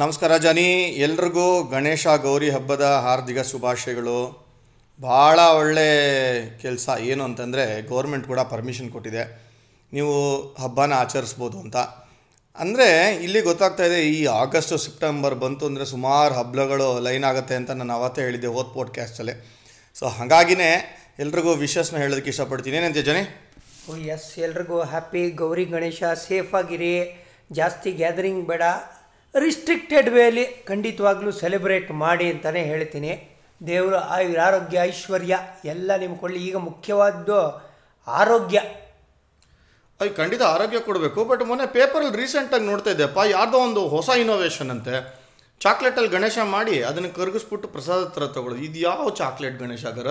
ನಮಸ್ಕಾರ ಜನಿ ಎಲ್ರಿಗೂ ಗಣೇಶ ಗೌರಿ ಹಬ್ಬದ ಹಾರ್ದಿಕ ಶುಭಾಶಯಗಳು. ಭಾಳ ಒಳ್ಳೆ ಕೆಲಸ ಏನು ಅಂತಂದರೆ ಗೌರ್ಮೆಂಟ್ ಕೂಡ ಪರ್ಮಿಷನ್ ಕೊಟ್ಟಿದೆ. ನೀವು ಹಬ್ಬನ ಆಚರಿಸ್ಬೋದು ಅಂತ. ಅಂದರೆ ಇಲ್ಲಿ ಗೊತ್ತಾಗ್ತಾ ಇದೆ, ಈ ಆಗಸ್ಟು, ಸೆಪ್ಟೆಂಬರ್ ಬಂತು ಅಂದರೆ ಸುಮಾರು ಹಬ್ಬಗಳು ಲೈನ್ ಆಗುತ್ತೆ ಅಂತ ನಾನು ಅವತ್ತೇ ಹೇಳಿದ್ದೆ ಓದ್ ಪಾಡ್ಕ್ಯಾಸ್ಟಲ್ಲಿ ಸೊ ಹಾಗಾಗಿನೇ ಎಲ್ರಿಗೂ ವಿಶಸ್ನ ಹೇಳೋದಕ್ಕೆ ಇಷ್ಟಪಡ್ತೀನಿ. ಏನಂತೆ ಜನಿ ಓ ಎಸ್ ಎಲ್ರಿಗೂ ಹ್ಯಾಪಿ ಗೌರಿ ಗಣೇಶ. ಸೇಫಾಗಿರಿ ಜಾಸ್ತಿ ಗ್ಯಾದರಿಂಗ್ ಬೇಡ. ರಿಸ್ಟ್ರಿಕ್ಟೆಡ್ ವೇಲಿ ಖಂಡಿತವಾಗ್ಲೂ ಸೆಲೆಬ್ರೇಟ್ ಮಾಡಿ ಅಂತಲೇ ಹೇಳ್ತೀನಿ. ದೇವರ ಆಯುರ್ ಆರೋಗ್ಯ ಐಶ್ವರ್ಯ ಎಲ್ಲ ನಿಮ್ಗೆ ಕೊಳ್ಳಿ. ಈಗ ಮುಖ್ಯವಾದ್ದು ಆರೋಗ್ಯ. ಅದು ಖಂಡಿತ ಆರೋಗ್ಯ ಕೊಡಬೇಕು. ಬಟ್ ಮೊನ್ನೆ ಪೇಪರಲ್ಲಿ ರೀಸೆಂಟಾಗಿ ನೋಡ್ತಾ ಇದ್ದೆಪ್ಪ ಯಾರ್ದೋ ಒಂದು ಹೊಸ ಇನೋವೇಷನ್ ಅಂತೆ. ಚಾಕ್ಲೇಟಲ್ಲಿ ಗಣೇಶ ಮಾಡಿ ಅದನ್ನು ಕರಗಿಸ್ಬಿಟ್ಟು ಪ್ರಸಾದ ಥರ ತಗೊಳ್ಳೋದು. ಇದು ಯಾವ ಚಾಕ್ಲೇಟ್ ಗಣೇಶ ಅದರ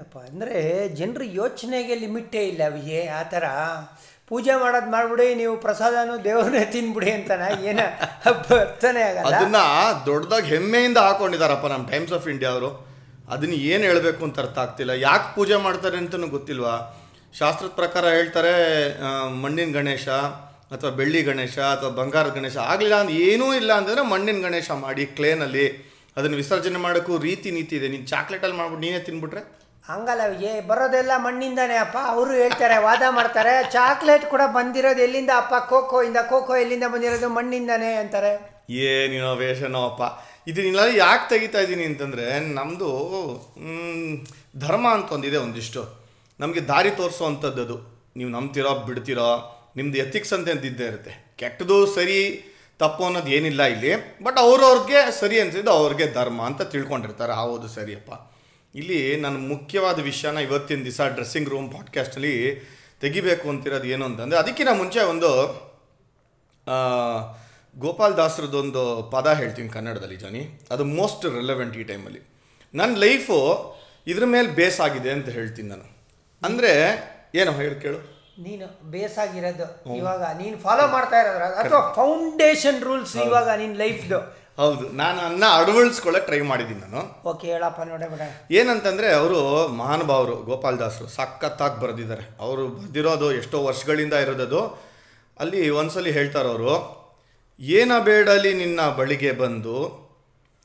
ಅಪ್ಪ ಅಂದರೆ ಜನರ ಯೋಚನೆಗೆ ಲಿಮಿಟೇ ಇಲ್ಲ ವಿಜಯ್ ಆ ಥರ. ಪೂಜೆ ಮಾಡೋದು ಮಾಡ್ಬಿಡಿ, ನೀವು ಪ್ರಸಾದನೂ ದೇವ್ರನ್ನೇ ತಿನ್ಬಿಡಿ ಅಂತಾನೆ ಏನ ಅರ್ಥನೇ ಆಗಲ್ಲ. ಅದನ್ನ ದೊಡ್ಡದಾಗಿ ಹೆಮ್ಮೆಯಿಂದ ಹಾಕೊಂಡಿದಾರಪ್ಪ ನಮ್ಮ ಟೈಮ್ಸ್ ಆಫ್ ಇಂಡಿಯಾ ಅವರು. ಅದನ್ನ ಏನು ಹೇಳಬೇಕು ಅಂತ ಅರ್ಥ ಆಗ್ತಿಲ್ಲ. ಯಾಕೆ ಪೂಜೆ ಮಾಡ್ತಾರೆ ಅಂತಲೂ ಗೊತ್ತಿಲ್ವಾ? ಶಾಸ್ತ್ರದ ಪ್ರಕಾರ ಹೇಳ್ತಾರೆ ಮಣ್ಣಿನ ಗಣೇಶ ಅಥವಾ ಬೆಳ್ಳಿ ಗಣೇಶ ಅಥವಾ ಬಂಗಾರದ ಗಣೇಶ ಆಗಲಿಲ್ಲ ಅಂದ್ರೆ ಏನೂ ಇಲ್ಲ ಅಂತಂದರೆ ಮಣ್ಣಿನ ಗಣೇಶ ಮಾಡಿ ಕ್ಲೇನಲ್ಲಿ ಅದನ್ನು ವಿಸರ್ಜನೆ ಮಾಡೋಕ್ಕೂ ರೀತಿ ನೀತಿ ಇದೆ. ನೀನು ಚಾಕ್ಲೇಟಲ್ಲಿ ಮಾಡ್ಬಿಟ್ಟು ನೀನೇ ತಿನ್ಬಿಟ್ರೆ ಹಂಗಲ್ಲ, ಏ, ಬರೋದೆಲ್ಲ ಮಣ್ಣಿಂದನೇ, ಅಪ್ಪ. ಅವರು ಹೇಳ್ತಾರೆ, ವಾದ ಮಾಡ್ತಾರೆ. ಚಾಕ್ಲೇಟ್ ಕೂಡ ಬಂದಿರೋದು ಎಲ್ಲಿಂದ, ಅಪ್ಪ? ಖೋಖೋ ಇಂದ ಖೋಖೋ ಎಲ್ಲಿಂದ ಬಂದಿರೋದು? ಮಣ್ಣಿಂದನೇ ಅಂತಾರೆ. ಏನಿನೋ ಇನೋವೇಷನೋ ಅಪ್ಪ. ಇದನ್ನೆಲ್ಲ ಯಾಕೆ ತೆಗಿತಾ ಇದ್ದೀನಿ ಅಂತಂದರೆ ನಮ್ಮದು ಧರ್ಮ ಅಂತ ಒಂದಿದೆ ಒಂದಿಷ್ಟು. ನಮಗೆ ದಾರಿ ತೋರಿಸೋ ಅದು. ನೀವು ನಂಬ್ತಿರೋ, ಬಿಡ್ತಿರೋ? ನಿಮ್ದು ಎಥಿಕ್ಸ್ ಅಂತ ಇದ್ದೇ ಇರುತ್ತೆ. ಕೆಟ್ಟದು ಸರಿ, ತಪ್ಪು ಅನ್ನೋದು ಏನಿಲ್ಲ ಇಲ್ಲಿ. ಬಟ್ ಅವ್ರವ್ರಿಗೆ ಸರಿ ಅನ್ಸಿದ್ದು ಅವ್ರಿಗೆ ಧರ್ಮ ಅಂತ ತಿಳ್ಕೊಂಡಿರ್ತಾರೆ. ಹೌದು ಸರಿಯಪ್ಪ ಇಲ್ಲಿ ನನ್ನ ಮುಖ್ಯವಾದ ವಿಷಯನ ಇವತ್ತಿನ ದಿವಸ ಡ್ರೆಸ್ಸಿಂಗ್ ರೂಮ್ ಪಾಡ್ಕಾಸ್ಟಲ್ಲಿ ತೆಗಿಬೇಕು ಅಂತಿರೋದು ಏನು ಅಂತಂದರೆ ಅದಕ್ಕಿಂತ ಮುಂಚೆ ಒಂದು ಗೋಪಾಲ್ ದಾಸ್ರದೊಂದು ಪದ ಹೇಳ್ತೀನಿ ಕನ್ನಡದಲ್ಲಿ ಜಾನಿ. ಅದು ಮೋಸ್ಟ್ ರೆಲೆವೆಂಟ್ ಈ ಟೈಮಲ್ಲಿ ನನ್ನ ಲೈಫು ಇದ್ರ ಮೇಲೆ ಬೇಸ್ ಆಗಿದೆ ಅಂತ ಹೇಳ್ತೀನಿ ನಾನು. ಅಂದರೆ ಏನೋ ಹೇಳಿ ಕೇಳು. ನೀನು ಬೇಸ್ ಆಗಿರೋದು ಇವಾಗ ನೀನು ಫಾಲೋ ಮಾಡ್ತಾ ಇರೋದ್ರ ಅಥವಾ ಫೌಂಡೇಶನ್ ರೂಲ್ಸ್ ಇವಾಗ ನಿನ್ನ ಲೈಫ್ದು ಹೌದು. ನಾನು ಅನ್ನ ಅಳವಡಿಸ್ಕೊಳ್ಳೋಕೆ ಟ್ರೈ ಮಾಡಿದ್ದೀನಿ ನಾನು. ಓಕೆ ಹೇಳಪ್ಪ ನೋಡೇ ಬಿಡ. ಏನಂತಂದರೆ ಅವರು ಮಹಾನುಭಾವರು ಗೋಪಾಲ್ ದಾಸರು ಸಖತ್ತಾಗಿ ಬರೆದಿದ್ದಾರೆ. ಅವರು ಬರೆದಿರೋದು ಎಷ್ಟೋ ವರ್ಷಗಳಿಂದ ಇರೋದದು. ಅಲ್ಲಿ ಒಂದ್ಸಲಿ ಹೇಳ್ತಾರವರು ಏನ ಬೇಡಲಿ ನಿನ್ನ ಬಳಿಗೆ ಬಂದು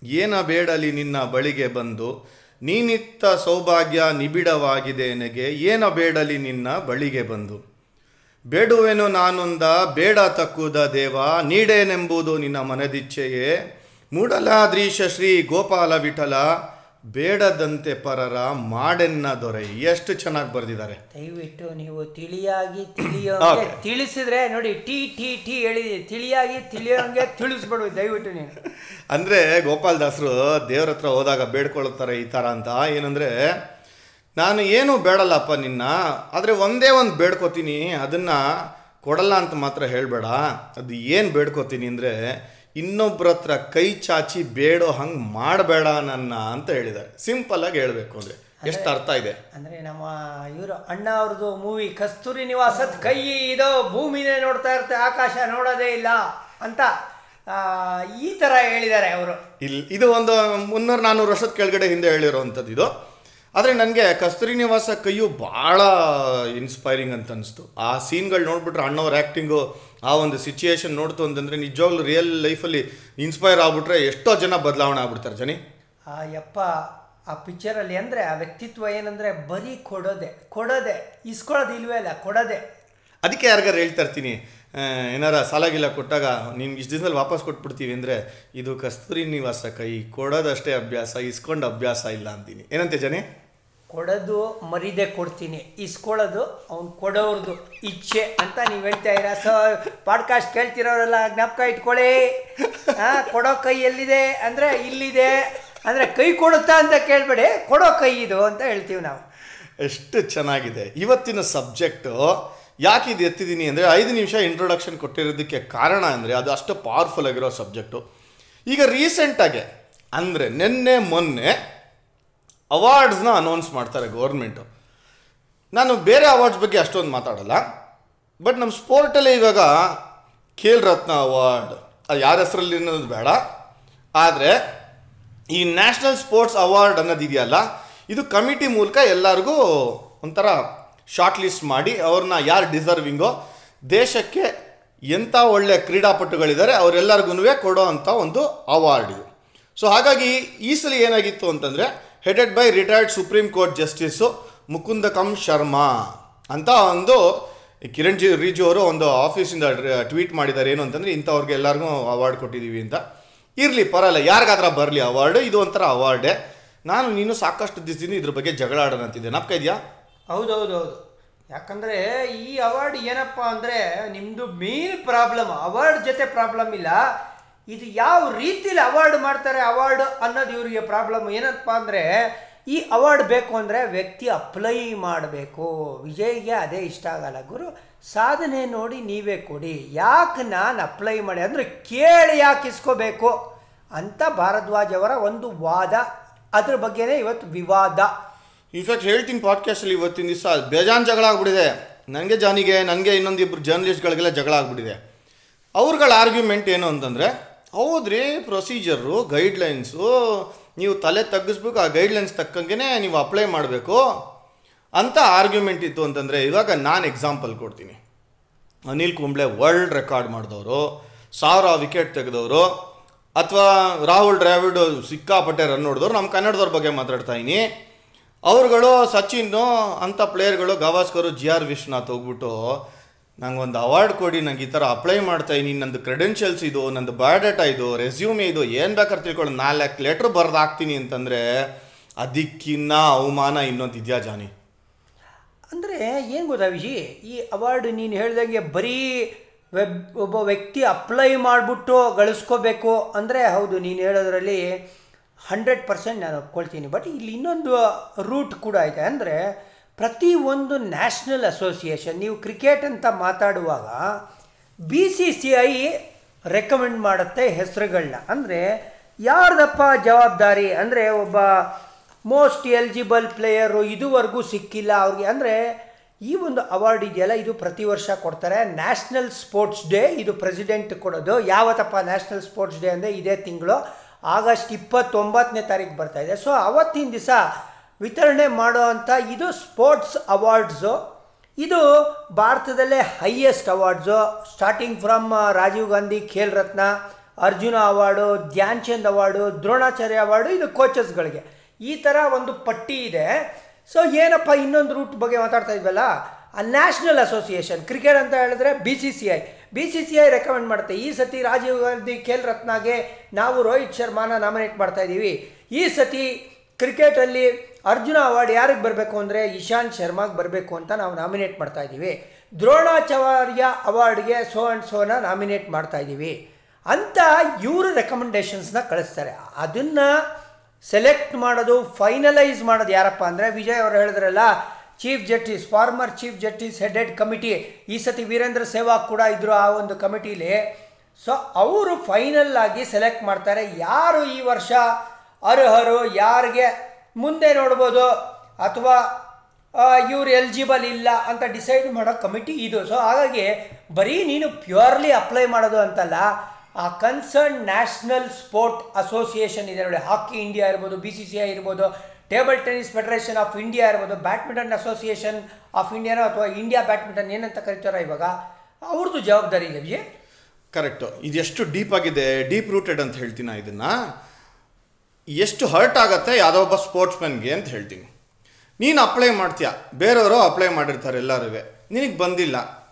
ಏನ ಬೇಡಲಿ ನಿನ್ನ ಬಳಿಗೆ ಬಂದು ನೀನಿತ್ತ ಸೌಭಾಗ್ಯ ನಿಬಿಡವಾಗಿದೆ ನನಗೆ ಏನ ಬೇಡಲಿ ನಿನ್ನ ಬಳಿಗೆ ಬಂದು. ಬೇಡುವೆನು ನಾನೊಂದ ಬೇಡ ತಕ್ಕುದ ದೇವ ನೀಡೇನೆಂಬುದು ನಿನ್ನ ಮನದಿಚ್ಛೆಯೇ ಮೂಡಲಾದ್ರೀಶ ಶ್ರೀ ಗೋಪಾಲ ವಿಠಲ ಬೇಡದಂತೆ ಪರರ ಮಾಡೆನ್ನ ದೊರೆ. ಎಷ್ಟು ಚೆನ್ನಾಗಿ ಬರೆದಿದ್ದಾರೆ. ದಯವಿಟ್ಟು ನೀವು ತಿಳಿಯಾಗಿ ತಿಳಿಯೋ ತಿಳಿಸಿದ್ರೆ ನೋಡಿ ಟಿ ಟಿ ಟಿ ಹೇಳಿ ತಿಳಿಯಾಗಿ ತಿಳಿಯೋಂಗೆ ತಿಳಿಸ್ಬಿಡು ದಯವಿಟ್ಟು ನೀನು. ಅಂದರೆ ಗೋಪಾಲ್ ದಾಸರು ದೇವ್ರ ಹತ್ರ ಹೋದಾಗ ಬೇಡ್ಕೊಳ್ತಾರೆ ಈ ಥರ ಅಂತ. ಏನಂದರೆ ನಾನು ಏನು ಬೇಡಲ್ಲಪ್ಪ ನಿನ್ನ ಆದರೆ ಒಂದೇ ಒಂದು ಬೇಡ್ಕೋತೀನಿ ಅದನ್ನು ಕೊಡಲ್ಲ ಅಂತ ಮಾತ್ರ ಹೇಳಬೇಡ. ಅದು ಏನು ಬೇಡ್ಕೋತೀನಿ ಅಂದರೆ ಇನ್ನೊಬ್ಬರ ಹತ್ರ ಕೈ ಚಾಚಿ ಬೇಡೋ ಹಂಗೆ ಮಾಡಬೇಡ ನನ್ನ ಅಂತ ಹೇಳಿದ್ದಾರೆ. ಆಗಿ ಹೇಳಬೇಕು ಅಂದರೆ. ಎಷ್ಟು ಅರ್ಥ ಇದೆ? ಅಂದರೆ ನಮ್ಮ ಇವರು ಅಣ್ಣ ಅವ್ರದ್ದು ಮೂವಿ ಕಸ್ತೂರಿ ನಿವಾಸದ ಕೈ ಇದೋ ಭೂಮಿನೇ ನೋಡ್ತಾ ಇರುತ್ತೆ ಆಕಾಶ ನೋಡೋದೇ ಇಲ್ಲ ಅಂತ ಈ ತರ ಹೇಳಿದ್ದಾರೆ ಅವರು. ಇಲ್ಲಿ ಇದು ಒಂದು ಮುನ್ನೂರು ನಾನ್ನೂರು ವರ್ಷದ ಕೆಳಗಡೆ ಹಿಂದೆ ಹೇಳಿರೋವಂಥದ್ದು ಇದು. ಆದರೆ ನನಗೆ ಕಸ್ತೂರಿ ನಿವಾಸ ಕೈಯು ಭಾಳ ಇನ್ಸ್ಪೈರಿಂಗ್ ಅಂತ ಅನಿಸ್ತು. ಆ ಸೀನ್ಗಳು ನೋಡಿಬಿಟ್ರೆ ಅಣ್ಣವ್ರ ಆ್ಯಕ್ಟಿಂಗು ಆ ಒಂದು ಸಿಚುಯೇಷನ್ ನೋಡ್ತು ಅಂತಂದರೆ ನಿಜವಾಗ್ಲೂ ರಿಯಲ್ ಲೈಫಲ್ಲಿ ಇನ್ಸ್ಪೈರ್ ಆಗಿಬಿಟ್ರೆ ಎಷ್ಟೋ ಜನ ಬದಲಾವಣೆ ಆಗ್ಬಿಡ್ತಾರೆ ಜನಿ. ಆ ಯಪ್ಪ ಆ ಪಿಕ್ಚರಲ್ಲಿ ಅಂದರೆ ಆ ವ್ಯಕ್ತಿತ್ವ ಏನಂದರೆ ಬರೀ ಕೊಡೋದೆ ಕೊಡೋದೆ ಇಸ್ಕೊಳ್ಳೋದು ಇಲ್ವೇ ಇಲ್ಲ ಕೊಡೋದೆ. ಅದಕ್ಕೆ ಯಾರಿಗಾರು ಹೇಳ್ತಾ ಇರ್ತೀನಿ ಏನಾರ ಸಾಲ ಗೀಲ ಕೊಟ್ಟಾಗ ನಿಮ್ಗೆ ಇಷ್ಟು ದಿನದಲ್ಲಿ ವಾಪಸ್ ಕೊಟ್ಬಿಡ್ತೀವಿ ಅಂದರೆ ಇದು ಕಸ್ತೂರಿ ನಿವಾಸ ಕೈ ಕೊಡೋದಷ್ಟೇ ಅಭ್ಯಾಸ ಇಸ್ಕೊಂಡು ಅಭ್ಯಾಸ ಇಲ್ಲ ಅಂತೀನಿ. ಏನಂತೆ ಜನಿ? ಕೊಡೋದು ಮರಿದೆ ಕೊಡ್ತೀನಿ. ಇಸ್ಕೊಳ್ಳೋದು ಅವ್ನು ಕೊಡೋರ್ದು ಇಚ್ಛೆ ಅಂತ ನೀವು ಹೇಳ್ತಾ ಇರ ಸೊ ಪಾಡ್ಕಾಸ್ಟ್ ಕೇಳ್ತಿರೋರೆಲ್ಲ ಜ್ಞಾಪಕ ಇಟ್ಕೊಳ್ಳಿ. ಹಾಂ ಕೊಡೋ ಕೈ ಎಲ್ಲಿದೆ? ಅಂದರೆ ಇಲ್ಲಿದೆ. ಅಂದರೆ ಕೈ ಕೊಡುತ್ತಾ ಅಂತ ಕೇಳಬೇಡಿ. ಕೊಡೋ ಕೈ ಇದು ಅಂತ ಹೇಳ್ತೀವಿ ನಾವು. ಎಷ್ಟು ಚೆನ್ನಾಗಿದೆ. ಇವತ್ತಿನ ಸಬ್ಜೆಕ್ಟು ಯಾಕೆ ಇದು ಎತ್ತಿದ್ದೀನಿ ಅಂದರೆ ಐದು ನಿಮಿಷ ಇಂಟ್ರೊಡಕ್ಷನ್ ಕೊಟ್ಟಿರೋದಕ್ಕೆ ಕಾರಣ ಅಂದರೆ ಅದು ಅಷ್ಟು ಪವರ್ಫುಲ್ ಆಗಿರೋ ಸಬ್ಜೆಕ್ಟು. ಈಗ ರೀಸೆಂಟಾಗೆ ಅಂದರೆ ನಿನ್ನೆ ಮೊನ್ನೆ ಅವಾರ್ಡ್ಸ್ನ ಅನೌನ್ಸ್ ಮಾಡ್ತಾರೆ ಗೌರ್ಮೆಂಟು ನಾನು ಬೇರೆ ಅವಾರ್ಡ್ಸ್ ಬಗ್ಗೆ ಅಷ್ಟೊಂದು ಮಾತಾಡಲ್ಲ ಬಟ್ ನಮ್ಮ ಸ್ಪೋರ್ಟಲ್ಲಿ ಇವಾಗ ಖೇಲ್ ರತ್ನ ಅವಾರ್ಡ್ ಅದು ಯಾರ ಹೆಸರಲ್ಲಿ ಅನ್ನೋದು ಬೇಡ. ಆದರೆ ಈ ನ್ಯಾಷನಲ್ ಸ್ಪೋರ್ಟ್ಸ್ ಅವಾರ್ಡ್ ಅನ್ನೋದಿದೆಯಲ್ಲ ಇದು ಕಮಿಟಿ ಮೂಲಕ ಎಲ್ಲರಿಗೂ ಒಂಥರ ಶಾರ್ಟ್ ಲಿಸ್ಟ್ ಮಾಡಿ ಅವ್ರನ್ನ ಯಾರು ಡಿಸರ್ವಿಂಗೋ ದೇಶಕ್ಕೆ ಎಂಥ ಒಳ್ಳೆಯ ಕ್ರೀಡಾಪಟುಗಳಿದ್ದಾರೆ ಅವರೆಲ್ಲರಿಗೂ ಕೊಡೋ ಅಂಥ ಒಂದು ಅವಾರ್ಡ್ ಇದು. ಸೊ ಹಾಗಾಗಿ ಈ ಸಲ ಏನಾಗಿತ್ತು ಅಂತಂದರೆ headed by retired supreme court justice Mukundakam Sharma ಅಂತ ಒಂದು ಕಿರಣ್ ಜಿ ರಿಜು ಅವರು ಒಂದು ಆಫೀಸಿಂದ ಟ್ವೀಟ್ ಮಾಡಿದ್ದಾರೆ. ಏನು ಅಂತಂದರೆ, ಇಂಥವ್ರಿಗೆ ಎಲ್ಲರಿಗೂ ಅವಾರ್ಡ್ ಕೊಟ್ಟಿದ್ದೀವಿ ಅಂತ. ಇರಲಿ, ಪರಲ್ಲ, ಯಾರಿಗಾದ್ರೂ ಬರಲಿ ಅವಾರ್ಡು ಇದು ಒಂಥರ ಅವಾರ್ಡೇ ನಾನು, ನೀನು ಸಾಕಷ್ಟು ದಿವಸದಿಂದ ಇದ್ರ ಬಗ್ಗೆ ಜಗಳ ಆಡೋಣಂತಿದ್ದೆ ನಪ್ಕ ಇದೆಯಾ? ಹೌದು ಯಾಕಂದರೆ, ಈ ಅವಾರ್ಡ್ ಏನಪ್ಪ ಅಂದರೆ ನಿಮ್ಮದು ಮೇನ್ ಪ್ರಾಬ್ಲಮ್ ಅವಾರ್ಡ್ ಜೊತೆ ಪ್ರಾಬ್ಲಮ್ ಇಲ್ಲ. ಇದು ಯಾವ ರೀತಿಲಿ ಅವಾರ್ಡ್ ಮಾಡ್ತಾರೆ ಅವಾರ್ಡ್ ಅನ್ನೋದು ಇವರಿಗೆ ಪ್ರಾಬ್ಲಮ್ ಏನಪ್ಪ ಅಂದರೆ, ಈ ಅವಾರ್ಡ್ ಬೇಕು ಅಂದರೆ ವ್ಯಕ್ತಿ ಅಪ್ಲೈ ಮಾಡಬೇಕು. ವಿಜಯ್ಗೆ ಅದೇ ಇಷ್ಟ ಆಗಲ್ಲ. ಗುರು, ಸಾಧನೆ ನೋಡಿ ನೀವೇ ಕೊಡಿ. ಯಾಕೆ ನಾನು ಅಪ್ಲೈ ಮಾಡಿ? ಅಂದರೆ ಕೇಳಿ ಯಾಕೆ ಇಸ್ಕೋಬೇಕು? ಅಂತ ಭಾರದ್ವಾಜ್ ಅವರ ಒಂದು ವಾದ. ಅದ್ರ ಬಗ್ಗೆನೇ ಇವತ್ತು ವಿವಾದ. ಇನ್ಫ್ಯಾಕ್ಟ್ ಹೇಳ್ತೀನಿ ಪಾಡ್ಕಾಸ್ಟಲ್ಲಿ ಇವತ್ತಿನ ದಿವಸ. ಬೇಜಾನ್ ಜಗಳ ಆಗ್ಬಿಟ್ಟಿದೆ. ನನಗೆ ಜಾನಿಗೆ, ನನಗೆ ಇನ್ನೊಂದಿಬ್ಬರು ಜರ್ನಲಿಸ್ಟ್ಗಳಿಗೆಲ್ಲ ಜಗಳ ಆಗ್ಬಿಟ್ಟಿದೆ. ಅವ್ರುಗಳ ಆರ್ಗ್ಯುಮೆಂಟ್ ಏನು ಅಂತಂದರೆ ಹೌದ್ರಿ ಪ್ರೊಸೀಜರು ಗೈಡ್ಲೈನ್ಸು ನೀವು ತಲೆ ತಗ್ಗಿಸ್ಬೇಕು, ಆ ಗೈಡ್ಲೈನ್ಸ್ ತಕ್ಕಂಗೆ ನೀವು ಅಪ್ಲೈ ಮಾಡಬೇಕು. ಅಂತ ಆರ್ಗ್ಯುಮೆಂಟ್ ಇತ್ತು ಅಂತಂದರೆ, ಇವಾಗ ನಾನು ಎಕ್ಸಾಂಪಲ್ ಕೊಡ್ತೀನಿ. ಅನಿಲ್ ಕುಂಬ್ಳೆ ವರ್ಲ್ಡ್ ರೆಕಾರ್ಡ್ ಮಾಡಿದವರು, ಸಾವಿರ ವಿಕೆಟ್ ತೆಗೆದವರು, ಅಥವಾ ರಾಹುಲ್ ದ್ರಾವಿಡ್ ಸಿಕ್ಕಾಪಟ್ಟೆ ರನ್ ಹೊಡೆದವ್ರು ನಮ್ಮ ಕನ್ನಡದವ್ರ ಬಗ್ಗೆ ಮಾತಾಡ್ತಾ ಇದ್ದೀನಿ ಅವರುಗಳು ಸಚಿನ್ ಅಂಥ ಪ್ಲೇಯರ್ಗಳು ಗವಾಸ್ಕರು, ಜಿ ಆರ್ ವಿಶ್ವನಾಥ್ ಹೋಗ್ಬಿಟ್ಟು ನಂಗೆ ಒಂದು ಅವಾರ್ಡ್ ಕೊಡಿ, ನಂಗೆ ಈ ಥರ ಅಪ್ಲೈ ಮಾಡ್ತಾ ಇದ್ದೀನಿ, ನಂದು ಕ್ರೆಡೆನ್ಷಿಯಲ್ಸ್ ಇದು, ನಂದು ಬಯೋಡೇಟಾ ಇದು ರೆಸ್ಯೂಮೆ ಇದು, ಏನು ಬೇಕಾದ್ರೆ ತಿಳ್ಕೊಂಡು ನಾಲ್ಕು ಲೆಟ್ರ್ ಬರ್ದು ಹಾಕ್ತೀನಿ ಅಂತಂದರೆ ಅದಕ್ಕಿನ್ನ ಅವಮಾನ ಇನ್ನೊಂದು ಇದೆಯಾ ಜಾನಿ? ಅಂದರೆ ಏನು ಗೊತ್ತಾ ವಿಜಿ ಈ ಅವಾರ್ಡ್ ನೀನು ಹೇಳ್ದಂಗೆ ಬರೀ ವೆಬ್ ಒಬ್ಬ ವ್ಯಕ್ತಿ ಅಪ್ಲೈ ಮಾಡಿಬಿಟ್ಟು ಗಳಿಸ್ಕೋಬೇಕು ಅಂದರೆ ಹೌದು, ನೀನು ಹೇಳೋದ್ರಲ್ಲಿ ಹಂಡ್ರೆಡ್ ಪರ್ಸೆಂಟ್ ನಾನು ಒಪ್ಕೊಳ್ತೀನಿ ಬಟ್ ಇಲ್ಲಿ ಇನ್ನೊಂದು ರೂಟ್ ಕೂಡ ಐತೆ. ಅಂದರೆ ಪ್ರತಿ ಒಂದು ನ್ಯಾಷನಲ್ ಅಸೋಸಿಯೇಷನ್, ನೀವು ಕ್ರಿಕೆಟ್ ಅಂತ ಮಾತಾಡುವಾಗ B C C I recommend ಮಾಡುತ್ತೆ ಹೆಸರುಗಳನ್ನ. ಅಂದರೆ ಯಾರ್ದಪ್ಪ ಜವಾಬ್ದಾರಿ? ಅಂದರೆ ಒಬ್ಬ ಮೋಸ್ಟ್ ಎಲಿಜಿಬಲ್ ಪ್ಲೇಯರು ಇದುವರೆಗೂ ಸಿಕ್ಕಿಲ್ಲ ಅವ್ರಿಗೆ. ಅಂದರೆ ಈ ಒಂದು ಅವಾರ್ಡ್ ಇದೆಯಲ್ಲ, ಇದು ಪ್ರತಿ ವರ್ಷ ಕೊಡ್ತಾರೆ. ನ್ಯಾಷನಲ್ ಸ್ಪೋರ್ಟ್ಸ್ ಡೇ, ಇದು ಪ್ರೆಸಿಡೆಂಟ್ ಕೊಡೋದು. ಯಾವತ್ತಪ್ಪ ನ್ಯಾಷನಲ್ ಸ್ಪೋರ್ಟ್ಸ್ ಡೇ ಅಂದರೆ ಇದೇ ತಿಂಗಳು. ಆಗಸ್ಟ್ ಇಪ್ಪತ್ತೊಂಬತ್ತನೇ ತಾರೀಕು ಬರ್ತಾ ಇದೆ. ಸೊ ಅವತ್ತಿನ ದಿವಸ ವಿತರಣೆ ಮಾಡೋ ಅಂಥ ಇದು ಸ್ಪೋರ್ಟ್ಸ್ ಅವಾರ್ಡ್ಸು. ಇದು ಭಾರತದಲ್ಲೇ highest awards. Starting from Rajiv Gandhi, Khel Ratna, Arjuna award, Dhyan Chand award, Dronacharya award, ಇದು ಕೋಚಸ್ಗಳಿಗೆ. ಈ ಥರ ಒಂದು ಪಟ್ಟಿ ಇದೆ. ಸೊ ಏನಪ್ಪ ಇನ್ನೊಂದು ರೂಟ್ ಬಗ್ಗೆ ಮಾತಾಡ್ತಾ ಇದ್ವಲ್ಲ? ಆ ನ್ಯಾಷನಲ್ ಅಸೋಸಿಯೇಷನ್ ಕ್ರಿಕೆಟ್ ಅಂತ ಹೇಳಿದ್ರೆ B C C I B C C I recommend ಮಾಡುತ್ತೆ. ಈ ಸತಿ ರಾಜೀವ್ ಗಾಂಧಿ, ಖೇಲ್ ರತ್ನಾಗೆ ನಾವು ರೋಹಿತ್ ಶರ್ಮಾನ ನಾಮಿನೇಟ್ ಮಾಡ್ತಾ ಇದ್ದೀವಿ ಈ ಸತಿ ಕ್ರಿಕೆಟಲ್ಲಿ ಅರ್ಜುನ ಅವಾರ್ಡ್ ಯಾರಿಗೆ ಬರಬೇಕು ಅಂದರೆ ಇಶಾಂತ್ ಶರ್ಮಾಗೆ ಬರಬೇಕು ಅಂತ ನಾವು ನಾಮಿನೇಟ್ ಮಾಡ್ತಾ ಇದ್ದೀವಿ. ದ್ರೋಣಾಚಾರ್ಯ ಅವಾರ್ಡ್ಗೆ ಸೋ ಆ್ಯಂಡ್ ಸೋನ ನಾಮಿನೇಟ್ ಮಾಡ್ತಾ ಇದ್ದೀವಿ. ಅಂತ ಇವರು ರೆಕಮೆಂಡೇಷನ್ಸ್ನ ಕಳಿಸ್ತಾರೆ. ಅದನ್ನು ಸೆಲೆಕ್ಟ್ ಮಾಡೋದು ಫೈನಲೈಸ್ ಮಾಡೋದು ಯಾರಪ್ಪ ಅಂದರೆ ವಿಜಯ್ ಅವರು ಹೇಳಿದ್ರಲ್ಲ chief justice former chief justice headed committee ಈ ಸತಿ ವೀರೇಂದ್ರ ಸೇವಾಗ್ ಕೂಡ ಇದ್ದರು ಆ ಒಂದು ಕಮಿಟೀಲಿ ಸೊ ಅವರು ಫೈನಲ್ ಆಗಿ ಸೆಲೆಕ್ಟ್ ಮಾಡ್ತಾರೆ. ಯಾರು ಈ ವರ್ಷ ಅರ್ಹರು, ಯಾರಿಗೆ ಮುಂದೆ ನೋಡ್ಬೋದು ಅಥವಾ ಇವ್ರು ಎಲಿಜಿಬಲ್ ಇಲ್ಲ ಅಂತ ಡಿಸೈಡ್ ಮಾಡೋ ಕಮಿಟಿ ಇದು. ಸೊ ಹಾಗಾಗಿ ಬರೀ ನೀನು ಪ್ಯೂರ್ಲಿ ಅಪ್ಲೈ ಮಾಡೋದು ಅಂತಲ್ಲ, ಆ ಕನ್ಸರ್ನ್ ನ್ಯಾಷನಲ್ ಸ್ಪೋರ್ಟ್ ಅಸೋಸಿಯೇಷನ್ ಇದೆ ನೋಡಿ. ಹಾಕಿ ಇಂಡಿಯಾ ಇರ್ಬೋದು ಬಿ ಸಿ ಸಿ ಐ ಇರ್ಬೋದು table tennis federation of India ಇರ್ಬೋದು ಬ್ಯಾಡ್ಮಿಂಟನ್ ಅಸೋಸಿಯೇಷನ್ ಆಫ್ ಇಂಡಿಯಾನೋ ಅಥವಾ ಇಂಡಿಯಾ ಬ್ಯಾಡ್ಮಿಂಟನ್ ಏನಂತ ಕರಿತಾರೋ ಇವಾಗ ಅವ್ರದ್ದು ಜವಾಬ್ದಾರಿ ಇದೆ ಕರೆಕ್ಟು ಇದೆಷ್ಟು ಡೀಪ್ ಆಗಿದೆ ಡೀಪ್ ರೂಟೆಡ್ ಅಂತ ಹೇಳ್ತೀನಿ ಇದನ್ನು. ಎಷ್ಟು ಹರ್ಟ್ ಆಗುತ್ತೆ ಯಾವುದೋ ಒಬ್ಬ ಸ್ಪೋರ್ಟ್ಸ್ಮನ್ಗೆ ಅಂತ ಹೇಳ್ತೀನಿ. ನೀನು ಅಪ್ಲೈ ಮಾಡ್ತೀಯ? ಬೇರೆಯವರು ಅಪ್ಲೈ ಮಾಡಿರ್ತಾರೆ ಎಲ್ಲರೂ ನಿನಗೆ ಬಂದಿಲ್ಲ.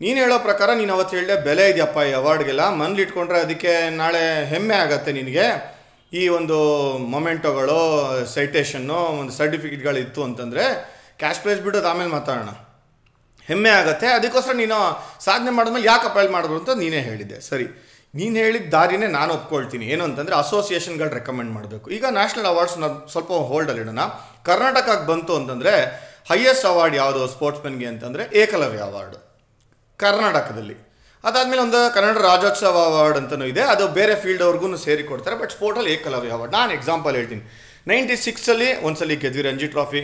ನೀನು ಹೇಳೋ ಪ್ರಕಾರ ನೀನು ಅವತ್ತು ಹೇಳಿದೆ ಬೆಲೆ ಇದೆಯಪ್ಪ ಈ ಅವಾರ್ಡ್ಗೆಲ್ಲ ಮನಲ್ಲಿ ಇಟ್ಕೊಂಡ್ರೆ ಅದಕ್ಕೆ ನಾಳೆ ಹೆಮ್ಮೆ ಆಗತ್ತೆ ನಿನಗೆ. ಈ ಒಂದು ಮೊಮೆಂಟೋಗಳು ಸೈಟೇಷನ್ನು ಒಂದು ಸರ್ಟಿಫಿಕೇಟ್ಗಳು ಇತ್ತು ಅಂತಂದರೆ ಕ್ಯಾಶ್ ಪ್ರೈಸ್ ಬಿಡೋದು ಆಮೇಲೆ ಮಾತಾಡೋಣ. ಹೆಮ್ಮೆ ಆಗುತ್ತೆ. ಅದಕ್ಕೋಸ್ಕರ ನೀನು ಸಾಧನೆ ಮಾಡಿದ್ಮೇಲೆ ಯಾಕೆ ಅಪ್ಲೈ ಮಾಡಿದ್ರು ಅಂತ ನೀನೇ ಹೇಳಿದ್ದೆ. ಸರಿ. ನೀನು ಹೇಳಿದ ದಾರಿನೇ ನಾನು ಒಪ್ಕೊಳ್ತೀನಿ. ಏನು ಅಂತಂದರೆ ಅಸೋಸಿಯೇಷನ್ಗಳು ರೆಕಮೆಂಡ್ ಮಾಡಬೇಕು. ಈಗ ನ್ಯಾಷನಲ್ ಅವಾರ್ಡ್ಸ್ನ ಸ್ವಲ್ಪ ಹೋಲ್ಡಲ್ಲಿ ಇಡೋಣ. ಕರ್ನಾಟಕಕ್ಕೆ ಬಂತು ಅಂತಂದರೆ ಹೈಯೆಸ್ಟ್ ಅವಾರ್ಡ್ ಯಾವುದು ಸ್ಪೋರ್ಟ್ಸ್ಮನ್ಗೆ ಅಂತಂದರೆ ಏಕಲವ್ಯ ಅವಾರ್ಡ್ ಕರ್ನಾಟಕದಲ್ಲಿ. ಅದಾದಮೇಲೆ ಒಂದು ಕನ್ನಡ ರಾಜ್ಯೋತ್ಸವ ಅವಾರ್ಡ್ ಅಂತಲೂ ಇದೆ. ಅದು ಬೇರೆ ಫೀಲ್ಡ್ ಅವ್ರಿಗೂ ಸೇರಿ ಕೊಡ್ತಾರೆ ಬಟ್ ಸ್ಪೋರ್ಟಲ್ಲಿ ಏಕಲವ್ಯ ಅವಾರ್ಡ್ ನಾನು ಎಕ್ಸಾಂಪಲ್ ಹೇಳ್ತೀನಿ. ನೈಂಟಿ ಸಿಕ್ಸಲ್ಲಿ ಒಂದ್ಸಲಿ ಗೆದ್ವಿ ರಂಜಿ ಟ್ರಾಫಿ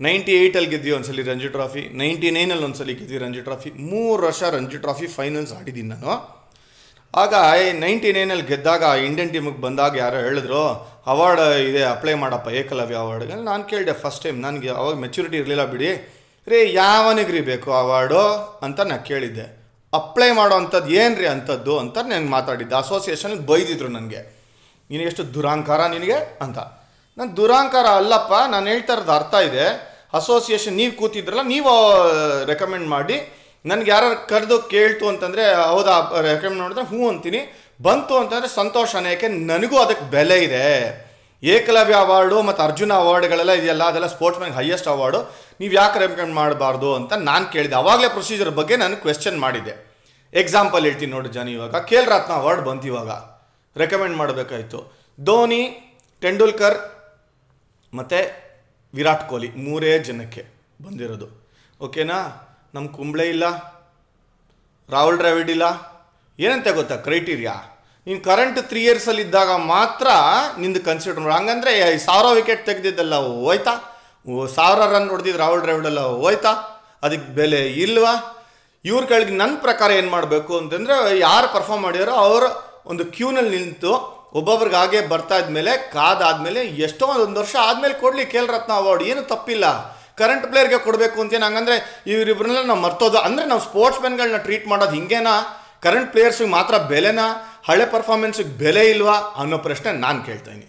ನೈಂಟಿ ಏಯ್ಟಲ್ಲಿ ಗೆದ್ವಿ ಒಂದ್ಸಲಿ ರಂಜಿ ಟ್ರಾಫಿ ನೈಂಟಿ ನೈನಲ್ಲಿ ಒಂದ್ಸಲಿ ಗೆದ್ವಿ ರಂಜಿ ಟ್ರಾಫಿ ಮೂರು ವರ್ಷ ರಂಜಿ ಟ್ರಾಫಿ ಫೈನಲ್ಸ್ ಆಡಿದ್ದೀನಿ ನಾನು. ಆಗ ನೈಂಟಿ ನೈನಲ್ಲಿ ಗೆದ್ದಾಗ ಇಂಡಿಯನ್ ಟೀಮಿಗೆ ಬಂದಾಗ ಯಾರೋ ಹೇಳಿದ್ರು, ಅವಾರ್ಡ್ ಇದೆ ಅಪ್ಲೈ ಮಾಡಪ್ಪ, ಏಕಲವ್ಯ ಅವಾರ್ಡ್ಗೆ ನಾನು ಕೇಳಿದೆ ಫಸ್ಟ್ ಟೈಮ್ ನನಗೆ ಅವಾಗ ಮೆಚುರಿಟಿ ಇರಲಿಲ್ಲ, ಬಿಡಿ, ರೀ ಯಾವನಿಗ್ರಿ ಬೇಕು ಅವಾರ್ಡು? ಅಂತ ನಾನು ಕೇಳಿದ್ದೆ. ಅಪ್ಲೈ ಮಾಡೋ ಅಂಥದ್ದು ಏನು ರೀ ಅಂಥದ್ದು? ಅಂತ ನನಗೆ ಮಾತಾಡಿದ್ದೆ. ಅಸೋಸಿಯೇಷನ್ ಬೈದಿದ್ರು ನನಗೆ. ನಿನಗೆಷ್ಟು ದುರಾಂಕಾರ ನಿನಗೆ? ಅಂತ. ನಾನು ದುರಾಂಕಾರ ಅಲ್ಲಪ್ಪ, ನಾನು ಹೇಳ್ತಾ ಇರೋದು ಅರ್ಥ ಇದೆ. ಅಸೋಸಿಯೇಷನ್ ನೀವು ಕೂತಿದ್ರಲ್ಲ, ನೀವು ರೆಕಮೆಂಡ್ ಮಾಡಿ ನನಗೆ ಯಾರು ಕರೆದು ಕೇಳ್ತು ಅಂತಂದರೆ, ಹೌದಾ ರೆಕಮೆಂಡ್ ಮಾಡಿದ್ರೆ ಹ್ಞೂ ಅಂತೀನಿ. ಬಂತು ಅಂತಂದರೆ ಸಂತೋಷನೇ ಯಾಕೆ ನನಗೂ ಅದಕ್ಕೆ ಬೆಲೆ ಇದೆ. ಏಕಲವ್ಯ ಅವಾರ್ಡು ಮತ್ತು ಅರ್ಜುನ ಅವಾರ್ಡ್ಗಳೆಲ್ಲ ಇದೆಯಲ್ಲ, ಅದೆಲ್ಲ ಸ್ಪೋರ್ಟ್ಸ್ ಮ್ಯಾನ್ ಹೈಯೆಸ್ಟ್ ಅವಾರ್ಡು. ನೀವು ಯಾಕೆ ರೆಕಮೆಂಡ್ ಮಾಡಬಾರ್ದು ಅಂತ ನಾನು ಕೇಳಿದೆ. ಅವಾಗಲೇ ಪ್ರೊಸೀಜರ್ ಬಗ್ಗೆ ನಾನು ಕ್ವೆಶ್ಚನ್ ಮಾಡಿದ್ದೆ. ಎಕ್ಸಾಂಪಲ್ ಹೇಳ್ತೀನಿ ನೋಡಿ ಜನ ಇವಾಗ. ಖೇಲ್ ರತ್ನ ಅವಾರ್ಡ್ ಬಂತು ಇವಾಗ. ರೆಕಮೆಂಡ್ ಮಾಡಬೇಕಾಯ್ತು. ಧೋನಿ, ತೆಂಡೂಲ್ಕರ್, ಮತ್ತು ವಿರಾಟ್ ಕೊಹ್ಲಿ, ಮೂರೇ ಜನಕ್ಕೆ ಬಂದಿರೋದು. ಓಕೆನಾ ನಮ್ಮ ಕುಂಬ್ಳೆ ಇಲ್ಲ, ರಾಹುಲ್ ಡ್ರಾವಿಡ್ ಇಲ್ಲ. ಏನಂತ ಗೊತ್ತಾ ಕ್ರೈಟೀರಿಯಾ ನೀನು ಕರೆಂಟ್ ತ್ರೀ ಇಯರ್ಸಲ್ಲಿ ಇದ್ದಾಗ ಮಾತ್ರ ನಿಂದು ಕನ್ಸಿಡರ್ ಮಾಡಿ. ಹಂಗಂದ್ರೆ ಸಾವಿರ ವಿಕೆಟ್ ತೆಗೆದಿದ್ದಲ್ಲ ಹೋಯ್ತಾ? ಸಾವಿರ ರನ್ ಹೊಡೆದಿದ್ದು ರಾಹುಲ್ ಡ್ರಾವಿಡೆಲ್ಲ ಹೋಯ್ತಾ? ಅದಕ್ಕೆ ಬೆಲೆ ಇಲ್ವಾ? ಇವ್ರ ಕೆಳಗೆ ನನ್ನ ಪ್ರಕಾರ ಏನು ಮಾಡಬೇಕು ಅಂತಂದರೆ ಯಾರು ಪರ್ಫಾರ್ಮ್ ಮಾಡಿದಾರೋ ಅವರು ಒಂದು ಕ್ಯೂನಲ್ಲಿ ನಿಂತು ಒಬ್ಬೊಬ್ರಿಗೆ ಹಾಗೆ ಬರ್ತಾ ಇದ್ಮೇಲೆ ಕಾದಾದ್ಮೇಲೆ ಎಷ್ಟೋ ಒಂದು ವರ್ಷ ಆದಮೇಲೆ ಕೊಡಲಿ ಖೇಲ್ ರತ್ನ ಅವಾರ್ಡ್. ಏನು ತಪ್ಪಿಲ್ಲ. ಕರೆಂಟ್ ಪ್ಲೇಯರ್ಗೆ ಕೊಡಬೇಕು ಅಂತೇನು ಹಂಗಂದ್ರೆ ಇವರಿಬ್ಬರನ್ನೆಲ್ಲ ನಾವು ಮರ್ತೋದು. ಅಂದರೆ ನಾವು ಸ್ಪೋರ್ಟ್ಸ್ ಮೆನ್ಗಳನ್ನ ಟ್ರೀಟ್ ಮಾಡೋದು ಹಿಂಗೇನಾ? ಕರೆಂಟ್ ಪ್ಲೇಯರ್ಸಿಗೆ ಮಾತ್ರ ಬೆಲೆನಾ? ಹಳೆ ಪರ್ಫಾರ್ಮೆನ್ಸಿಗೆ ಬೆಲೆ ಇಲ್ವಾ? ಅನ್ನೋ ಪ್ರಶ್ನೆ ನಾನು ಕೇಳ್ತೀನಿ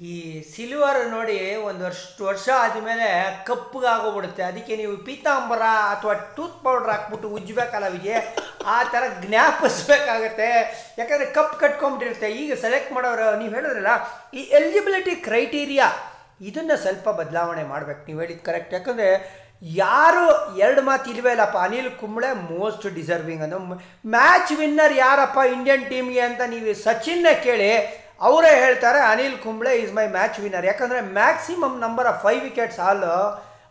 ಈ ಸಿಲ್ವರ್ ನೋಡಿ ಒಂದು ವರ್ಷ ವರ್ಷ ಆದಮೇಲೆ ಕಪ್ಪಗಾಗೋಗ್ಬಿಡುತ್ತೆ ಅದಕ್ಕೆ ನೀವು ಪೀತಾಂಬರ ಅಥವಾ ಟೂತ್ ಪೌಡ್ರ್ ಹಾಕ್ಬಿಟ್ಟು ಉಜ್ಜಬೇಕಲ್ಲ ಅವಿಗೆ ಆ ಥರ ಜ್ಞಾಪಿಸ್ಬೇಕಾಗತ್ತೆ. ಯಾಕಂದರೆ ಕಪ್ ಕಟ್ಕೊಂಬಿಟ್ಟಿರುತ್ತೆ ಈಗ ಸೆಲೆಕ್ಟ್ ಮಾಡೋರು, ನೀವು ಹೇಳಿದ್ರಲ್ಲ, ಈ ಎಲಿಜಿಬಿಲಿಟಿ ಕ್ರೈಟೀರಿಯಾ ಇದನ್ನು ಸ್ವಲ್ಪ ಬದಲಾವಣೆ ಮಾಡ್ಬೇಕು. ನೀವು ಹೇಳಿದ್ದು ಕರೆಕ್ಟ್ ಯಾಕಂದರೆ ಯಾರು ಎರಡು ಮಾತು ಇಲ್ವೇ ಇಲ್ಲಪ್ಪ. ಅನಿಲ್ ಕುಂಬ್ಳೆ ಮೋಸ್ಟ್ ಡಿಸರ್ವಿಂಗ್ ಅನ್ನೋ ಮ್ಯಾಚ್ ವಿನ್ನರ್ ಯಾರಪ್ಪ ಇಂಡಿಯನ್ ಟೀಮ್ಗೆ ಅಂತ ನೀವು ಸಚಿನ್ನೇ ಕೇಳಿ, ಅವರೇ ಹೇಳ್ತಾರೆ, Anil Kumble is my match winner ಯಾಕಂದರೆ maximum number of five wickets all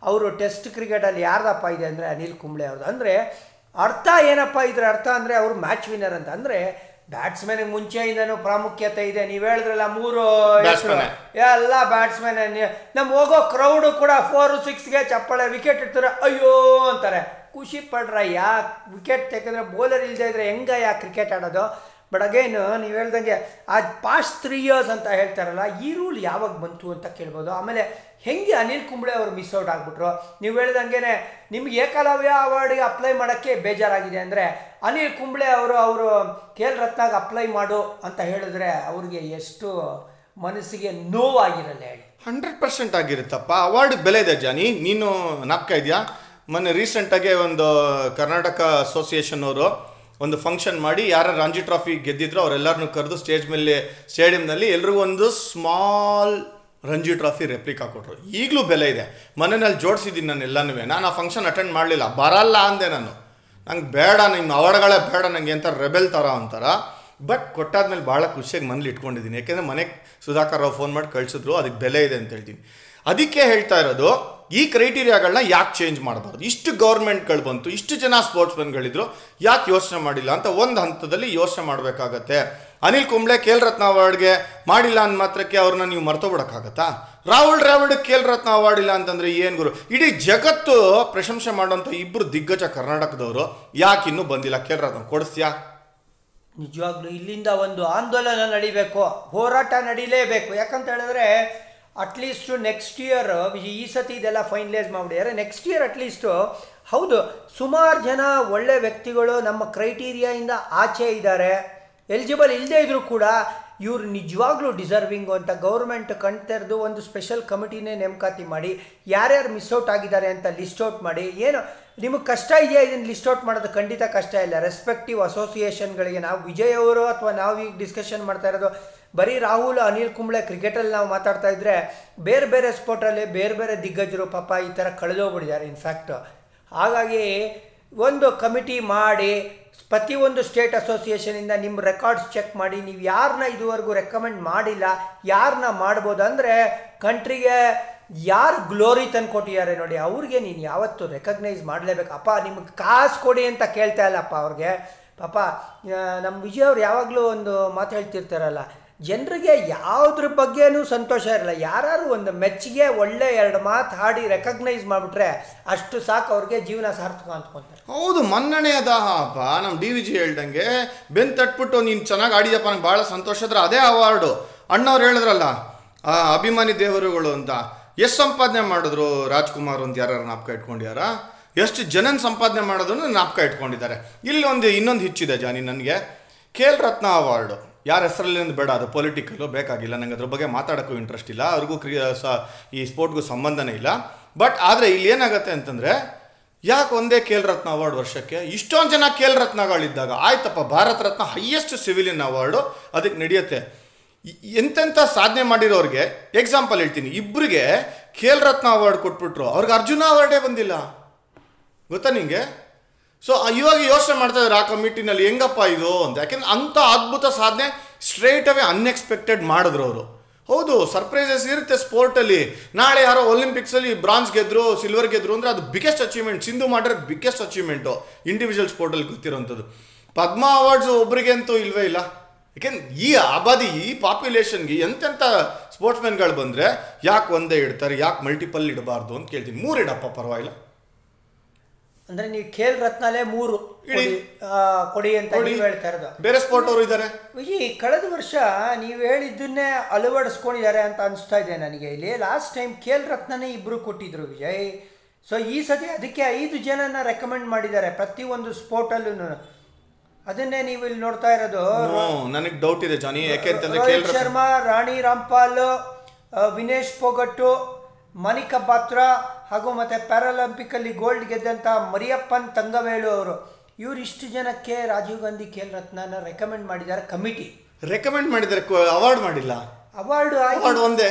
ಅವರು ಟೆಸ್ಟ್ ಕ್ರಿಕೆಟಲ್ಲಿ ಯಾರ್ದಪ್ಪ ಇದೆ ಅಂದರೆ ಅನಿಲ್ ಕುಂಬ್ಳೆ ಅವ್ರದ್ದು. ಅಂದರೆ ಅರ್ಥ ಏನಪ್ಪ ಇದರ ಅರ್ಥ ಅಂದರೆ ಅವರು ಮ್ಯಾಚ್ ವಿನ್ನರ್ ಅಂತ. ಅಂದರೆ ಬ್ಯಾಟ್ಸ್ಮನ್ಗೆ ಮುಂಚೆಯಿಂದನೂ ಪ್ರಾಮುಖ್ಯತೆ ಇದೆ. ನೀವು ಹೇಳಿದ್ರಲ್ಲ ಮೂರು. ಎಲ್ಲ ಬ್ಯಾಟ್ಸ್ಮನ್ ನಮ್ಮ ಹೋಗೋ ಕ್ರೌಡು ಕೂಡ ಫೋರ್ ಸಿಕ್ಸ್ಗೆ ಚಪ್ಪಳೆ ವಿಕೆಟ್ ಇಡ್ತಾರೆ. ಅಯ್ಯೋ ಅಂತಾರೆ. ಖುಷಿ ಪಡ್ರ ಯಾ ವಿಕೆಟ್ ತೆಗೆದ್ರೆ ಬೌಲರ್ ಇಲ್ಲದೆ ಇದ್ರೆ ಹೆಂಗಯ್ಯ ಕ್ರಿಕೆಟ್ ಆಡೋದು? ಬಟ್ ಅಗೇನ್ ನೀವು ಹೇಳ್ದಂಗೆ ಆ ಪಾಸ್ಟ್ ತ್ರೀ ಇಯರ್ಸ್ ಅಂತ ಹೇಳ್ತಾರಲ್ಲ, ಈ ರೂಲ್ ಯಾವಾಗ ಬಂತು ಅಂತ ಕೇಳ್ಬೋದು. ಆಮೇಲೆ ಹೆಂಗೆ ಅನಿಲ್ ಕುಂಬ್ಳೆ ಅವರು ಮಿಸ್ ಔಟ್ ಆಗಿಬಿಟ್ರು? ನೀವು ಹೇಳ್ದಂಗೆ ನಿಮ್ಗೆ ಏಕಲವ್ಯ ಅವಾರ್ಡ್ಗೆ ಅಪ್ಲೈ ಮಾಡೋಕ್ಕೆ ಬೇಜಾರಾಗಿದೆ ಅಂದರೆ ಅನಿಲ್ ಕುಂಬ್ಳೆ ಅವರು ಅವರು ಖೇಲ್ ರತ್ನಾಗ ಅಪ್ಲೈ ಮಾಡು ಅಂತ ಹೇಳಿದ್ರೆ ಅವ್ರಿಗೆ ಎಷ್ಟು ಮನಸ್ಸಿಗೆ ನೋವಾಗಿರಲ್ಲ ಹೇಳಿ. Hundred percent ಆಗಿರುತ್ತಪ್ಪ. ಅವಾರ್ಡ್ ಬೆಲೆ ಇದೆ ಜಾನಿ. ನೀನು ನಾಪ್ಕ ಇದೆಯಾ? ಮೊನ್ನೆ ರೀಸೆಂಟಾಗೆ ಒಂದು ಕರ್ನಾಟಕ ಅಸೋಸಿಯೇಷನ್ ಅವರು ಒಂದು ಫಂಕ್ಷನ್ ಮಾಡಿ ಯಾರು ರಂಜಿ ಟ್ರಾಫಿ ಗೆದ್ದಿದ್ರು ಅವರೆಲ್ಲರನ್ನೂ ಕರೆದು ಸ್ಟೇಜ್ ಮೇಲೆ ಸ್ಟೇಡಿಯಂನಲ್ಲಿ ಎಲ್ರಿಗೂ ಒಂದು ಸ್ಮಾಲ್ ರಂಜಿ ಟ್ರಾಫಿ ರೆಪ್ಲಿಕಾ ಕೊಟ್ಟರು ಈಗಲೂ ಬೆಲೆ ಇದೆ. ಮನೆಯಲ್ಲಿ ಜೋಡಿಸಿದ್ದೀನಿ ನಾನು ಎಲ್ಲನೂ ನಾನು ಆ ಫಂಕ್ಷನ್ ಅಟೆಂಡ್ ಮಾಡಲಿಲ್ಲ. ಬರಲ್ಲ ಅಂದೆ ನಾನು. ನಂಗೆ ಬೇಡ ನಿಮ್ಮ ಅವಾರ್ಡ್ಗಳೇ ಬೇಡ ನನಗೆ ಅಂತ ರೆಬೆಲ್ ಥರ ಅಂತಾರ ಬಟ್ ಕೊಟ್ಟಾದ್ಮೇಲೆ ಭಾಳ ಖುಷಿಯಾಗಿ ಮನೇಲಿ ಇಟ್ಕೊಂಡಿದ್ದೀನಿ. ಯಾಕೆಂದರೆ ಮನೆಗೆ ಸುಧಾಕರ್ ರಾವ್ ಫೋನ್ ಮಾಡಿ ಕಳಿಸಿದ್ರು. ಅದಕ್ಕೆ ಬೆಲೆ ಇದೆ ಅಂತ ಹೇಳ್ತೀನಿ. ಅದಕ್ಕೆ ಹೇಳ್ತಾ ಇರೋದು, ಈ ಕ್ರೈಟೀರಿಯಾಗಳನ್ನ ಯಾಕೆ ಚೇಂಜ್ ಮಾಡಬಾರ್ದು? ಇಷ್ಟು ಗೌರ್ಮೆಂಟ್ಗಳು ಬಂತು, ಇಷ್ಟು ಜನ ಸ್ಪೋರ್ಟ್ಸ್ ಮೆನ್ಗಳಿದ್ರು ಯಾಕೆ ಯೋಚನೆ ಮಾಡಿಲ್ಲ ಅಂತ ಒಂದು ಹಂತದಲ್ಲಿ ಯೋಚನೆ ಮಾಡಬೇಕಾಗತ್ತೆ. ಅನಿಲ್ ಕುಂಬ್ಳೆ ಖೇಲ್ ರತ್ನ ಅವಾರ್ಡ್ಗೆ ಮಾಡಿಲ್ಲ ಅಂದ ಮಾತ್ರಕ್ಕೆ ಅವ್ರನ್ನ ನೀವು ಮರ್ತೋಗ್ಬಿಡಕ್ಕಾಗತ್ತಾ? ರಾಹುಲ್ ದ್ರಾವಿಡ್ ಕೇಲ್ರತ್ನ ಅವಾರ್ಡ್ ಇಲ್ಲ ಅಂತಂದ್ರೆ ಏನು ಗುರು? ಇಡೀ ಜಗತ್ತು ಪ್ರಶಂಸೆ ಮಾಡುವಂಥ ಇಬ್ಬರು ದಿಗ್ಗಜ ಕರ್ನಾಟಕದವರು, ಯಾಕೆ ಇನ್ನೂ ಬಂದಿಲ್ಲ? ಖೇಲ್ ರತ್ನ ಕೊಡಿಸ್ತೀಯಾ? ನಿಜವಾಗ್ಲೂ ಇಲ್ಲಿಂದ ಒಂದು ಆಂದೋಲನ ನಡಿಬೇಕು, ಹೋರಾಟ ನಡೀಲೇಬೇಕು. ಯಾಕಂತ ಹೇಳಿದ್ರೆ ಅಟ್ಲೀಸ್ಟು ನೆಕ್ಸ್ಟ್ ಇಯರ್ ಈ ಸತಿ ಇದೆಲ್ಲ ಫೈನಲೈಸ್ ಮಾಡಿದ್ದಾರೆ ನೆಕ್ಸ್ಟ್ ಇಯರ್ ಅಟ್ಲೀಸ್ಟು ಹೌದು, ಸುಮಾರು ಜನ ಒಳ್ಳೆ ವ್ಯಕ್ತಿಗಳು ನಮ್ಮ ಕ್ರೈಟೀರಿಯಾಯಿಂದ ಆಚೆ ಇದ್ದಾರೆ. ಎಲಿಜಿಬಲ್ ಇಲ್ಲದೇ ಇದ್ದರೂ ಕೂಡ ಇವರು ನಿಜವಾಗ್ಲೂ ಡಿಸರ್ವಿಂಗು ಅಂತ ಗೌರ್ಮೆಂಟ್ ಕಣ್ತರೆದು ಒಂದು ಸ್ಪೆಷಲ್ ಕಮಿಟಿನೇ ನೇಮಕಾತಿ ಮಾಡಿ, ಯಾರ್ಯಾರು ಮಿಸ್ ಔಟ್ ಆಗಿದ್ದಾರೆ ಅಂತ ಲಿಸ್ಟ್ ಔಟ್ ಮಾಡಿ, ಏನು, ನಿಮಗೆ ಕಷ್ಟ ಇದೆಯಾ ಇದನ್ನು ಲಿಸ್ಟ್ ಔಟ್ ಮಾಡೋದು? ಖಂಡಿತ ಕಷ್ಟ ಇಲ್ಲ. ರೆಸ್ಪೆಕ್ಟಿವ್ ಅಸೋಸಿಯೇಷನ್ಗಳಿಗೆ ನಾವು ವಿಜಯ್ ಅವರು ಅಥವಾ ನಾವು ಈಗ ಡಿಸ್ಕಷನ್ ಮಾಡ್ತಾ ಇರೋದು ಬರೀ ರಾಹುಲ್, ಅನಿಲ್ ಕುಂಬ್ಳೆ ಕ್ರಿಕೆಟಲ್ಲಿ ನಾವು ಮಾತಾಡ್ತಾ ಇದ್ರೆ ಬೇರೆ ಬೇರೆ ಸ್ಪೋರ್ಟಲ್ಲಿ ಬೇರೆ ಬೇರೆ ದಿಗ್ಗಜರು, ಪಾಪ ಈ ಥರ ಕಳೆದೋಗ್ಬಿಟ್ಟಿದ್ದಾರೆ ಇನ್ಫ್ಯಾಕ್ಟ್ ಹಾಗಾಗಿ ಒಂದು ಕಮಿಟಿ ಮಾಡಿ ಪ್ರತಿಯೊಂದು ಸ್ಟೇಟ್ ಅಸೋಸಿಯೇಷನಿಂದ ನಿಮ್ಮ ರೆಕಾರ್ಡ್ಸ್ ಚೆಕ್ ಮಾಡಿ, ನೀವು ಯಾರನ್ನ ಇದುವರೆಗೂ ರೆಕಮೆಂಡ್ ಮಾಡಿಲ್ಲ ಯಾರನ್ನ ಮಾಡ್ಬೋದು ಅಂದರೆ ಕಂಟ್ರಿಗೆ ಯಾರು ಗ್ಲೋರಿ ತಂದು ಕೊಟ್ಟಿದ್ದಾರೆ ನೋಡಿ, ಅವ್ರಿಗೆ ನೀನು ಯಾವತ್ತು ರೆಕಗ್ನೈಸ್ ಮಾಡಲೇಬೇಕು. ಅಪ್ಪ, ನಿಮಗೆ ಕಾಸು ಕೊಡಿ ಅಂತ ಕೇಳ್ತಾ ಇಲ್ಲಪ್ಪ ಅವ್ರಿಗೆ. ಪಾಪ ನಮ್ಮ ವಿಜಯ್ ಅವ್ರು ಯಾವಾಗಲೂ ಒಂದು ಮಾತು ಹೇಳ್ತಿರ್ತಾರಲ್ಲ ಜನರಿಗೆ ಯಾವುದ್ರ ಬಗ್ಗೆನೂ ಸಂತೋಷ ಇರಲ್ಲ. ಯಾರು ಒಂದು ಮೆಚ್ಚುಗೆ, ಒಳ್ಳೆ ಎರಡು ಮಾತು ಹಾಡಿ ರೆಕಗ್ನೈಸ್ ಮಾಡಿಬಿಟ್ರೆ ಅಷ್ಟು ಸಾಕು ಅವ್ರಿಗೆ ಜೀವನ ಸಾರ್ಥಕ ಅಂದ್ಕೊಂತಾರೆ ಹೌದು ಮನ್ನಣೆ ಅದ ಅಪ್ಪ. ನಮ್ಮ ಡಿ ವಿ ಜಿ ಹೇಳ್ದಂಗೆ, ಬೆನ್ ತಟ್ಬಿಟ್ಟು ನೀನು ಚೆನ್ನಾಗಿ ಆಡಿದಪ್ಪ ನಂಗೆ ಭಾಳ ಸಂತೋಷ ಆದ್ರೆ ಅದೇ ಅವಾರ್ಡು ಅಣ್ಣವ್ರು ಹೇಳಿದ್ರಲ್ಲ ಅಭಿಮಾನಿ ದೇವರುಗಳು ಅಂತ. ಎಷ್ಟು ಸಂಪಾದನೆ ಮಾಡಿದ್ರು ರಾಜ್ಕುಮಾರ್ ಅಂತ ಯಾರು ನಾಪ್ಕ ಇಟ್ಕೊಂಡ್ಯಾರ ಎಷ್ಟು ಜನನ ಸಂಪಾದನೆ ಮಾಡೋದನ್ನು ನಾಪಕ ಇಟ್ಕೊಂಡಿದ್ದಾರೆ. ಇಲ್ಲಿ ಒಂದು ಇನ್ನೊಂದು ಹೆಚ್ಚಿದೆ ಜಾನಿ, ನನಗೆ. ಖೇಲ್ ರತ್ನ ಅವಾರ್ಡು ಯಾರ ಹೆಸರಲ್ಲಿ ಬೇಡ, ಅದು ಪೊಲಿಟಿಕಲ್ಲು ಬೇಕಾಗಿಲ್ಲ ನನಗೆ ಅದ್ರ ಬಗ್ಗೆ ಮಾತಾಡೋಕ್ಕೂ ಇಂಟ್ರೆಸ್ಟ್ ಇಲ್ಲ, ಅವ್ರಿಗೂ ಕ್ರಿಯಾ, ಸ, ಈ ಸ್ಪೋರ್ಟ್ಗೂ ಸಂಬಂಧನೇ ಇಲ್ಲ. ಬಟ್ ಆದರೆ ಇಲ್ಲಿ ಏನಾಗುತ್ತೆ ಅಂತಂದರೆ, ಯಾಕೆ ಒಂದೇ ಖೇಲ್ ರತ್ನ ಅವಾರ್ಡ್ ವರ್ಷಕ್ಕೆ? ಇಷ್ಟೊಂದು ಜನ ಖೇಲ್ ರತ್ನಗಳಿದ್ದಾಗ ಆಯ್ತಪ್ಪ, Bharat Ratna highest civilian award ಅದಕ್ಕೆ ನಡೆಯುತ್ತೆ. ಎಂತೆಂಥ ಸಾಧನೆ ಮಾಡಿರೋರಿಗೆ ಎಕ್ಸಾಂಪಲ್ ಹೇಳ್ತೀನಿ. ಇಬ್ಬರಿಗೆ ಖೇಲ್ ರತ್ನ ಅವಾರ್ಡ್ ಕೊಟ್ಬಿಟ್ರು, ಅವ್ರಿಗೆ ಅರ್ಜುನ ಅವಾರ್ಡೇ ಬಂದಿಲ್ಲ. ಗೊತ್ತಾ ನಿಂಗೆ? ಸೊ ಇವಾಗ ಯೋಚನೆ ಮಾಡ್ತಾ ಇದ್ದಾರೆ ಆ ಕಮಿಟಿನಲ್ಲಿ ಹೆಂಗಪ್ಪ ಇದು ಅಂತ. ಯಾಕೆಂದ್ರೆ ಅಂಥ ಅದ್ಭುತ ಸಾಧನೆ ಸ್ಟ್ರೇಟ್ ಅವೇ ಅನ್ಎಕ್ಸ್ಪೆಕ್ಟೆಡ್ ಮಾಡಿದ್ರು ಅವರು. ಹೌದು ಸರ್ಪ್ರೈಸಸ್ ಇರುತ್ತೆ ಸ್ಪೋರ್ಟಲ್ಲಿ ನಾಳೆ ಯಾರೋ ಒಲಿಂಪಿಕ್ಸಲ್ಲಿ ಬ್ರಾನ್ಸ್ ಗೆದ್ರು ಸಿಲ್ವರ್ ಗೆದ್ರು ಅಂದರೆ ಅದು ಬಿಗ್ಗೆಸ್ಟ್ ಅಚೀವ್ಮೆಂಟ್ ಸಿಂಧು ಮಾಡಿರೋ ಬಿಗ್ಗೆಸ್ಟ್ ಅಚೀವ್ಮೆಂಟು ಇಂಡಿವಿಜುವಲ್ ಸ್ಪೋರ್ಟಲ್ಲಿ ಗೊತ್ತಿರೋಂಥದ್ದು. ಪದ್ಮ ಅವಾರ್ಡ್ಸ್ ಒಬ್ರಿಗೆ ಅಂತೂ ಇಲ್ವೇ ಇಲ್ಲ. ಯಾಕೆಂದ್ರೆ ಈ ಆಬಾದಿ, ಈ ಪಾಪ್ಯುಲೇಷನ್ಗೆ ಎಂತೆಂಥ ಸ್ಪೋರ್ಟ್ಸ್ಮನ್ಗಳು ಬಂದರೆ ಯಾಕೆ ಒಂದೇ ಇಡ್ತಾರೆ, ಯಾಕೆ ಮಲ್ಟಿಪಲ್ ಇಡಬಾರ್ದು ಅಂತ ಕೇಳ್ತೀನಿ. ಮೂರು ಇಡಪ್ಪ ಪರವಾಗಿಲ್ಲ. ಅಂದ್ರೆ ನೀವು ಖೇಲ್ ರತ್ನಾಲೇ ಮೂರು. ಕೊಡಿ ಅಂತ. ನೀವು ಹೇಳ್ತಾ ಇರೋದು. ಬೇರೆ ಸ್ಪೋರ್ಟ್ ಅವರು ಇದ್ದಾರೆ ಈ ಕಳೆದ ವರ್ಷ ನೀವು ಹೇಳಿದ್ದನ್ನೇ ಅಳವಡಿಸ್ಕೊಂಡಿದ್ದಾರೆ ಅಂತ ಅನಿಸ್ತಾ ಇದೆ ನನಗೆ. ಇಲ್ಲಿ ಲಾಸ್ಟ್ ಟೈಮ್ ಖೇಲ್ ರತ್ನನೇ ಇಬ್ಬರು ಕೊಟ್ಟಿದ್ರು ವಿಜಯ್. ಸೊ ಈ ಸತಿ ಅದಕ್ಕೆ ಐದು ಜನನ ರೆಕಮೆಂಡ್ ಮಾಡಿದ್ದಾರೆ ಪ್ರತಿಯೊಂದು ಸ್ಪೋರ್ಟಲ್ಲೂ ಅದನ್ನೇ ನೀವು ಇಲ್ಲಿ ನೋಡ್ತಾ ಇರೋದು. ನನಗೆ ಡೌಟ್ ಇದೆ ಜಾನಿ. ಯಾಕೆ ಅಂತಂದ್ರೆ ರೋಹಿತ್ ಶರ್ಮಾ ರಾಣಿ ರಾಂಪಾಲ್ ಆ, ವಿನೇಶ್ ಪೊಗಟ್ಟು ಮನಿಕಾ ಪಾತ್ರ ಹಾಗೂ ಮತ್ತೆ ಪ್ಯಾರಾಲಿಂಪಿಕ್ ಅಲ್ಲಿ ಗೋಲ್ಡ್ ಗೆದ್ದಂಥ ಮರಿಯಪ್ಪನ್ ತಂಗವೇಳು ಅವರು. ಇವ್ರು ಇಷ್ಟು ಜನಕ್ಕೆ ರಾಜೀವ್ ಗಾಂಧಿ ಖೇಲ್ ರತ್ನನ ರೆಕಮೆಂಡ್ ಮಾಡಿದ್ದಾರೆ ಕಮಿಟಿ ರೆಕಮೆಂಡ್ ಮಾಡಿದ್ದಾರೆ ಅವಾರ್ಡ್ ಮಾಡಿಲ್ಲ. ಅವಾರ್ಡ್ ಅವಾರ್ಡ್ ಒಂದೇ.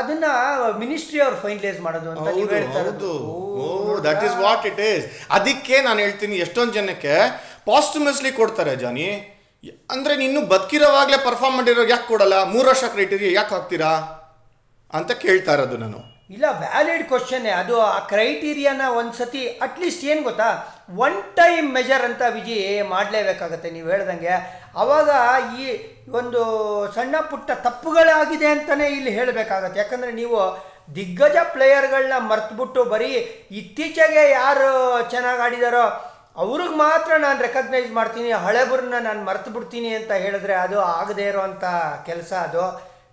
ಅದನ್ನ ಮಿನಿಸ್ಟ್ರಿ ಅವ್ರು ಫೈನಲೈಸ್ ಮಾಡೋದು ಅಂತ ನೀವು ಹೌದು ಹೇಳ್ತಾ ಓ that is what it is ಅದಕ್ಕೆ ನಾನು ಹೇಳ್ತೀನಿ ಎಷ್ಟೊಂದು ಜನಕ್ಕೆ ಪಾಸ್ಟ್ಯೂಮಸ್ಲಿ ಕೊಡ್ತಾರೆ ಜಾನಿ. ಅಂದ್ರೆ ನೀನು ಬದುಕಿರೋವಾಗಲೇ ಪರ್ಫಾರ್ಮ್ ಮಾಡಿರೋ ಯಾಕೆ ಕೊಡಲ್ಲ? ಮೂರು ವರ್ಷ ಕ್ರೈಟೀರಿಯಾ ಯಾಕೆ ಹಾಕ್ತೀರಾ? ಅಂತ ಕೇಳ್ತಾ ಇರೋದು ನಾನು. ಇಲ್ಲ ವ್ಯಾಲಿಡ್ ಕ್ವಶನ್ ಅದು ಆ ಕ್ರೈಟೀರಿಯಾನ ಒಂದ್ಸತಿ ಅಟ್ಲೀಸ್ಟ್ ಏನು ಗೊತ್ತಾ? ಒನ್ ಟೈಮ್ ಮೆಜರ್ ಅಂತ ವಿಜಿ ಮಾಡಲೇಬೇಕಾಗತ್ತೆ ನೀವು ಹೇಳ್ದಂಗೆ. ಅವಾಗ ಈ ಒಂದು ಸಣ್ಣ ಪುಟ್ಟ ತಪ್ಪುಗಳಾಗಿದೆ ಅಂತಲೇ ಇಲ್ಲಿ ಹೇಳಬೇಕಾಗತ್ತೆ. ಯಾಕಂದರೆ ನೀವು ದಿಗ್ಗಜ ಪ್ಲೇಯರ್ಗಳನ್ನ ಮರ್ತುಬಿಟ್ಟು ಬರೀ ಇತ್ತೀಚೆಗೆ ಯಾರು ಚೆನ್ನಾಗಿ ಆಡಿದಾರೋ ಅವ್ರಿಗೆ ಮಾತ್ರ ನಾನು ರೆಕಗ್ನೈಸ್ ಮಾಡ್ತೀನಿ ಹಳೆಬ್ರನ್ನ ನಾನು ಮರ್ತು ಬಿಡ್ತೀನಿ ಅಂತ ಹೇಳಿದ್ರೆ ಅದು ಆಗದೇ ಇರೋವಂಥ ಕೆಲಸ ಅದು.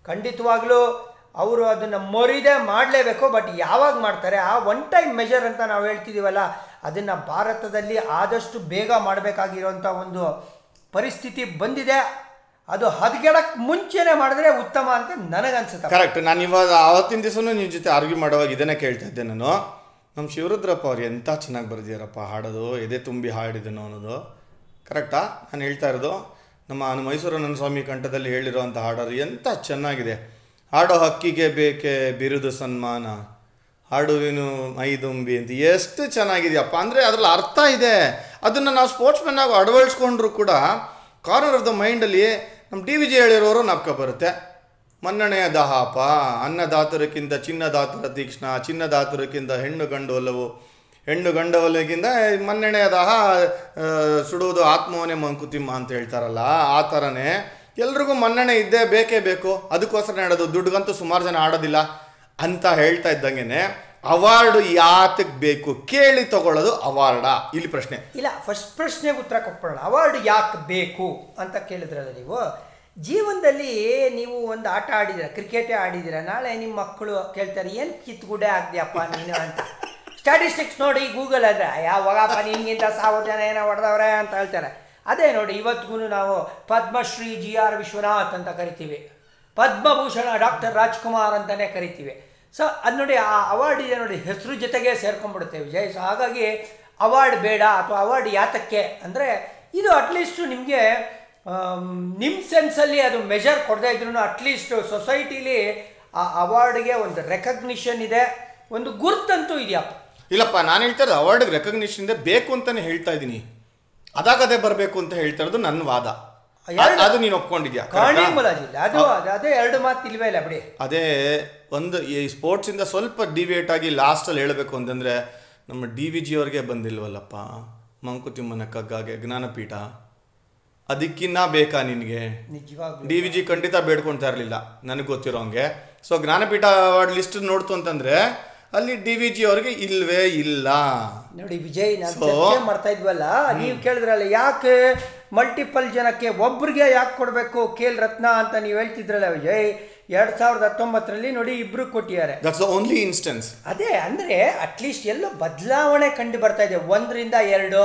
ಖಂಡಿತವಾಗ್ಲೂ ಅವರು ಅದನ್ನು ಮೊರಿದೆ ಮಾಡಲೇಬೇಕು ಬಟ್ ಯಾವಾಗ ಮಾಡ್ತಾರೆ? ಆ ಒನ್ ಟೈಮ್ ಮೆಜರ್ ಅಂತ ನಾವು ಹೇಳ್ತಿದ್ದೀವಲ್ಲ ಅದನ್ನು ಭಾರತದಲ್ಲಿ ಆದಷ್ಟು ಬೇಗ ಮಾಡಬೇಕಾಗಿರುವಂಥ ಒಂದು ಪರಿಸ್ಥಿತಿ ಬಂದಿದೆ. ಅದು ಹದಗೆಡಕ್ಕೆ ಮುಂಚೆನೇ ಮಾಡಿದ್ರೆ ಉತ್ತಮ ಅಂತ ನನಗನ್ಸುತ್ತೆ. ಕರೆಕ್ಟ್ ನಾನು ಇವಾಗ ಆವತ್ತಿನ ದಿವಸನೂ ನಿಮ್ಮ ಜೊತೆ ಆರ್ಗ್ಯೂ ಮಾಡುವಾಗ ಇದನ್ನೇ ಕೇಳ್ತಾ ಇದ್ದೆ ನಾನು. ನಮ್ಮ ಶಿವರುದ್ರಪ್ಪ ಅವ್ರು ಎಂಥ ಚೆನ್ನಾಗಿ ಬರೆದಿದ್ದಾರಪ್ಪ ಹಾಡೋದು, ಎದೆ ತುಂಬಿ ಹಾಡಿದನು ಅನ್ನೋದು. ಕರೆಕ್ಟಾ ನಾನು ಹೇಳ್ತಾ ಇರೋದು, ನಮ್ಮ ನಮ್ಮ ಮೈಸೂರು ನನ್ನ ಸ್ವಾಮಿ ಕಂಠದಲ್ಲಿ ಹೇಳಿರುವಂಥ ಹಾಡೋರು ಎಂಥ ಚೆನ್ನಾಗಿದೆ. ಹಾಡೋ ಹಕ್ಕಿಗೆ ಬೇಕೆ ಬಿರುದು ಸನ್ಮಾನ? ಹಾಡುವಿನು ಮೈದುಂಬಿ ಅಂತ. ಎಷ್ಟು ಚೆನ್ನಾಗಿದೆಯಪ್ಪ. ಅಂದರೆ ಅದ್ರಲ್ಲಿ ಅರ್ಥ ಇದೆ. ಅದನ್ನು ನಾವು ಸ್ಪೋರ್ಟ್ಸ್ಮನ್ ಆಗಿ ಅಳವಡಿಸ್ಕೊಂಡ್ರು ಕೂಡ ಕಾರ್ನರ್ ಆಫ್ ದ ಮೈಂಡಲ್ಲಿ ನಮ್ಮ ಡಿ. ವಿ. ಜಿ ಹೇಳಿರೋರು ನಾಪ್ಕ ಬರುತ್ತೆ. ಮನ್ನಣೆಯ ದಹಾಪ, ಅನ್ನದಾತುರಕ್ಕಿಂತ ಚಿನ್ನದಾತುರ ತೀಕ್ಷ್ಣ, ಚಿನ್ನದಾತುರಕ್ಕಿಂತ ಹೆಣ್ಣು ಗಂಡು ಒಲವು ಹೆಣ್ಣು ಗಂಡ ಒಲಗಿಂತ ಮನ್ನಣೆಯ ದಹ ಸುಡುವುದು ಆತ್ಮವನೇ ಮಂಕುತಿಮ್ಮ ಅಂತ ಹೇಳ್ತಾರಲ್ಲ. ಆ ಥರನೇ ಎಲ್ರಿಗೂ ಮನ್ನಣೆ ಇದ್ದೇ ಬೇಕೇ ಬೇಕು. ಅದಕ್ಕೋಸ್ಕರ ಹೇಳೋದು, ದುಡ್ಡುಗಂತೂ ಸುಮಾರು ಜನ ಆಡೋದಿಲ್ಲ ಅಂತ ಹೇಳ್ತಾ ಇದ್ದಂಗೆನೆ ಅವಾರ್ಡ್ ಯಾತಕ್ಕೆ ಬೇಕು ಕೇಳಿ ತಗೊಳ್ಳೋದು ಅವಾರ್ಡ? ಇಲ್ಲಿ ಪ್ರಶ್ನೆ. ಇಲ್ಲ ಫಸ್ಟ್ ಪ್ರಶ್ನೆಗೆ ಉತ್ತರ ಕೊಟ್ಬಿಡೋಣ. ಅವಾರ್ಡ್ ಯಾಕೆ ಬೇಕು ಅಂತ ಕೇಳಿದ್ರಲ್ಲ ನೀವು? ಜೀವನದಲ್ಲಿ ನೀವು ಒಂದು ಆಟ ಆಡಿದಿರ ಕ್ರಿಕೆಟೇ ಆಡಿದಿರ, ನಾಳೆ ನಿಮ್ಮ ಮಕ್ಕಳು ಕೇಳ್ತಾರೆ, ಏನು ಕಿತ್ಗುಡೆ ಆಗ್ದ್ಯಪ್ಪ ನೀನು? ಅಂತ. ಸ್ಟ್ಯಾಟಿಸ್ಟಿಕ್ಸ್ ನೋಡಿ ಗೂಗಲ್ ಅಂದರೆ ಯಾವಾಗಪ್ಪ ನಿನ್ಗಿಂತ ಸಾವಿರ ಜನ ಏನೋ ಹೊಡೆದವ್ರೆ ಅಂತ ಹೇಳ್ತಾರೆ. ಅದೇ ನೋಡಿ ಇವತ್ತಿಗೂ ನಾವು ಪದ್ಮಶ್ರೀ ಜಿ ಆರ್ ವಿಶ್ವನಾಥ್ ಅಂತ ಕರಿತೀವಿ. ಪದ್ಮಭೂಷಣ ಡಾಕ್ಟರ್ ರಾಜ್ಕುಮಾರ್ ಅಂತಲೇ ಕರಿತೀವಿ. ಸೊ ಅದು ನೋಡಿ, ಆ ಅವಾರ್ಡ್ ಇದೆ ನೋಡಿ, ಹೆಸರು ಜೊತೆಗೆ ಸೇರ್ಕೊಂಡ್ಬಿಡುತ್ತೆ ವಿಜಯ್ ಸೊ, ಹಾಗಾಗಿ ಅವಾರ್ಡ್ ಬೇಡ ಅಥವಾ ಅವಾರ್ಡ್ ಯಾತಕ್ಕೆ ಅಂದರೆ, ಇದು ಅಟ್ಲೀಸ್ಟು ನಿಮಗೆ ನಿಮ್ಮ ಸೆನ್ಸಲ್ಲಿ ಅದು ಮೆಜರ್ ಕೊಡದೇ ಇದ್ರೂ ಅಟ್ಲೀಸ್ಟ್ ಸೊಸೈಟಿಲಿ ಆ ಅವಾರ್ಡ್ಗೆ ಒಂದು ರೆಕಗ್ನಿಷನ್ ಇದೆ. ಒಂದು ಗುರ್ತಂತೂ ಇದೆಯಪ್ಪ ಇಲ್ಲಪ್ಪ, ನಾನು ಹೇಳ್ತಾ ಇರೋದು ಅವಾರ್ಡ್ಗೆ ರೆಕಗ್ನಿಷನ್ ಇದೆ, ಬೇಕು ಅಂತಲೇ ಹೇಳ್ತಾ ಇದ್ದೀನಿ. ಅದಾಗದೇ ಬರಬೇಕು ಅಂತ ಹೇಳ್ತಾ ಇರೋದು ನನ್ನ ವಾದ. ಅದು ನೀನು ಒಪ್ಕೊಂಡಿದ್ಯಾ? ಅದು ಎರಡು ಮಾತು ಇಲ್ವೇ ಇಲ್ಲ ಬಿಡಿ. ಅದೇ ಒಂದು ಈ ಸ್ಪೋರ್ಟ್ಸಿಂದ ಸ್ವಲ್ಪ ಡಿವಿಯೇಟ್ ಆಗಿ ಲಾಸ್ಟಲ್ಲಿ ಹೇಳಬೇಕು ಅಂತಂದ್ರೆ ನಮ್ಮ ಡಿ ವಿ ಜಿ ಅವ್ರಿಗೆ ಬಂದಿಲ್ವಲ್ಲಪ್ಪ? ಮಂಕುತಿಮ್ಮನ ಕಗ್ಗಾಗೆ ಜ್ಞಾನಪೀಠ? ಅದಕ್ಕಿನ್ನ ಬೇಕಾ ನಿನಗೆ? ಡಿ ವಿ ಜಿ ಖಂಡಿತ ಬೇಡ್ಕೊಳ್ತಾ ಇರಲಿಲ್ಲ. ನನಗೆ ಗೊತ್ತಿರೋಂಗೆ. ಸೊ ಜ್ಞಾನಪೀಠ ಅವಾರ್ಡ್ ಲಿಸ್ಟ್ ನೋಡ್ತು ಅಂತಂದರೆ ಅಲ್ಲಿ ಡಿ ವಿ ಜಿ ಅವ್ರಿಗೆ ಇಲ್ವೇ ಇಲ್ಲ. ನೋಡಿ ವಿಜಯ್ ನಾನು ಚರ್ಚೆ ಮಾಡ್ತಾ ಇದ್ವಲ್ಲ ನೀವು ಕೇಳಿದ್ರಲ್ಲ ಯಾಕೆ ಮಲ್ಟಿಪಲ್ ಜನಕ್ಕೆ ಒಬ್ರಿಗೆ ಯಾಕೆ ಕೊಡಬೇಕು ಕೇಲ್ ರತ್ನ ಅಂತ ನೀವು ಹೇಳ್ತಿದ್ರಲ್ಲ ವಿಜಯ್ ಎರಡ್ ಸಾವಿರದ ಹತ್ತೊಂಬತ್ತರಲ್ಲಿ ನೋಡಿ ಇಬ್ರು ಕೊಟ್ಟಿದ್ದಾರೆ. ದಟ್ಸ್ ಓನ್ಲಿ ಇನ್ಸ್ಟೆನ್ಸ್ ಅದೇ ಅಂದ್ರೆ ಅಟ್ಲೀಸ್ಟ್ ಎಲ್ಲೋ ಬದಲಾವಣೆ ಕಂಡು ಬರ್ತಾ ಇದೆ. ಒಂದರಿಂದ ಎರಡು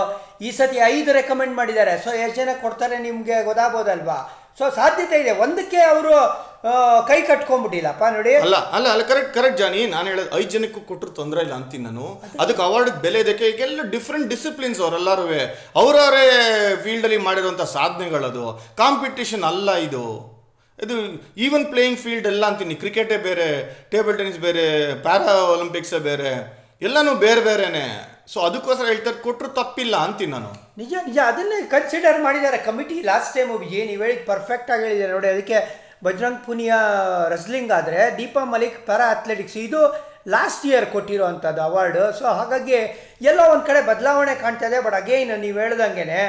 ಈ ಸತಿ ಐದು ರೆಕಮೆಂಡ್ ಮಾಡಿದ್ದಾರೆ. ಸೊ ಎಷ್ಟು ಜನ ಕೊಡ್ತಾರೆ ನಿಮ್ಗೆ ಗೊತ್ತಾಗ್ಬೋದಲ್ವಾ? ಸೊ ಸಾಧ್ಯತೆ ಇದೆ. ಒಂದಕ್ಕೆ ಅವರು ಕೈ ಕಟ್ಕೊಂಡ್ಬಿಟ್ಟಿಲ್ಲಪ್ಪ ನೋಡಿ. ಅಲ್ಲ ಅಲ್ಲ ಅಲ್ಲ ಕರೆಕ್ಟ್ ಕರೆಕ್ಟ್ ಜಾನಿ. ನಾನು ಹೇಳೋದು ಐದು ಜನಕ್ಕೂ ಕೊಟ್ಟರು ತೊಂದರೆ ಇಲ್ಲ ಅಂತೀನಿ ನಾನು. ಅದಕ್ಕೆ ಅವಾರ್ಡ್ ಬೆಲೆ ಇದಕ್ಕೆ ಈಗೆಲ್ಲ ಡಿಫ್ರೆಂಟ್ ಡಿಸಿಪ್ಲಿನ್ಸ್ ಅವರೆಲ್ಲರೂ ಅವರವರೇ ಫೀಲ್ಡಲ್ಲಿ ಮಾಡಿರುವಂಥ ಸಾಧನೆಗಳದು. ಕಾಂಪಿಟಿಷನ್ ಅಲ್ಲ ಇದು. ಇದು ಈವನ್ ಪ್ಲೇಯಿಂಗ್ ಫೀಲ್ಡ್ ಎಲ್ಲ ಅಂತೀನಿ. ಕ್ರಿಕೆಟೇ ಬೇರೆ ಟೇಬಲ್ ಟೆನಿಸ್ ಬೇರೆ ಪ್ಯಾರಾ ಒಲಿಂಪಿಕ್ಸೇ ಬೇರೆ. ಎಲ್ಲನೂ ಬೇರೆ ಬೇರೆನೆ. ಸೊ ಅದಕ್ಕೋಸ್ಕರ ಹೇಳ್ತಾರೆ ಕೊಟ್ಟರು ತಪ್ಪಿಲ್ಲ ಅಂತೀನಿ ನಾನು. ನಿಜ ನಿಜ. ಅದನ್ನೇ ಕನ್ಸಿಡರ್ ಮಾಡಿದ್ದಾರೆ. ಕಮಿಟಿ ಲಾಸ್ಟ್ ಟೈಮ್ ಏನು ನೀವು ಹೇಳಿದ ಪರ್ಫೆಕ್ಟ್ ಆಗಿ ಹೇಳಿದ್ದಾರೆ. ನೋಡಿ, ಅದಕ್ಕೆ ಬಜರಂಗ್ ಪುನಿಯಾ ರಸ್ಲಿಂಗ್ ಆದರೆ ದೀಪಾ ಮಲಿಕ್ ಪ್ಯಾರಾ ಅಥ್ಲೆಟಿಕ್ಸ್ ಇದು ಲಾಸ್ಟ್ ಇಯರ್ ಕೊಟ್ಟಿರೋ ಅಂಥದ್ದು ಅವಾರ್ಡು ಸೊ ಹಾಗಾಗಿ ಎಲ್ಲೋ ಒಂದು ಕಡೆ ಬದಲಾವಣೆ ಕಾಣ್ತಾ ಇದೆ. ಬಟ್ ಅಗೇನ್ ನೀವು ಹೇಳ್ದಂಗೆ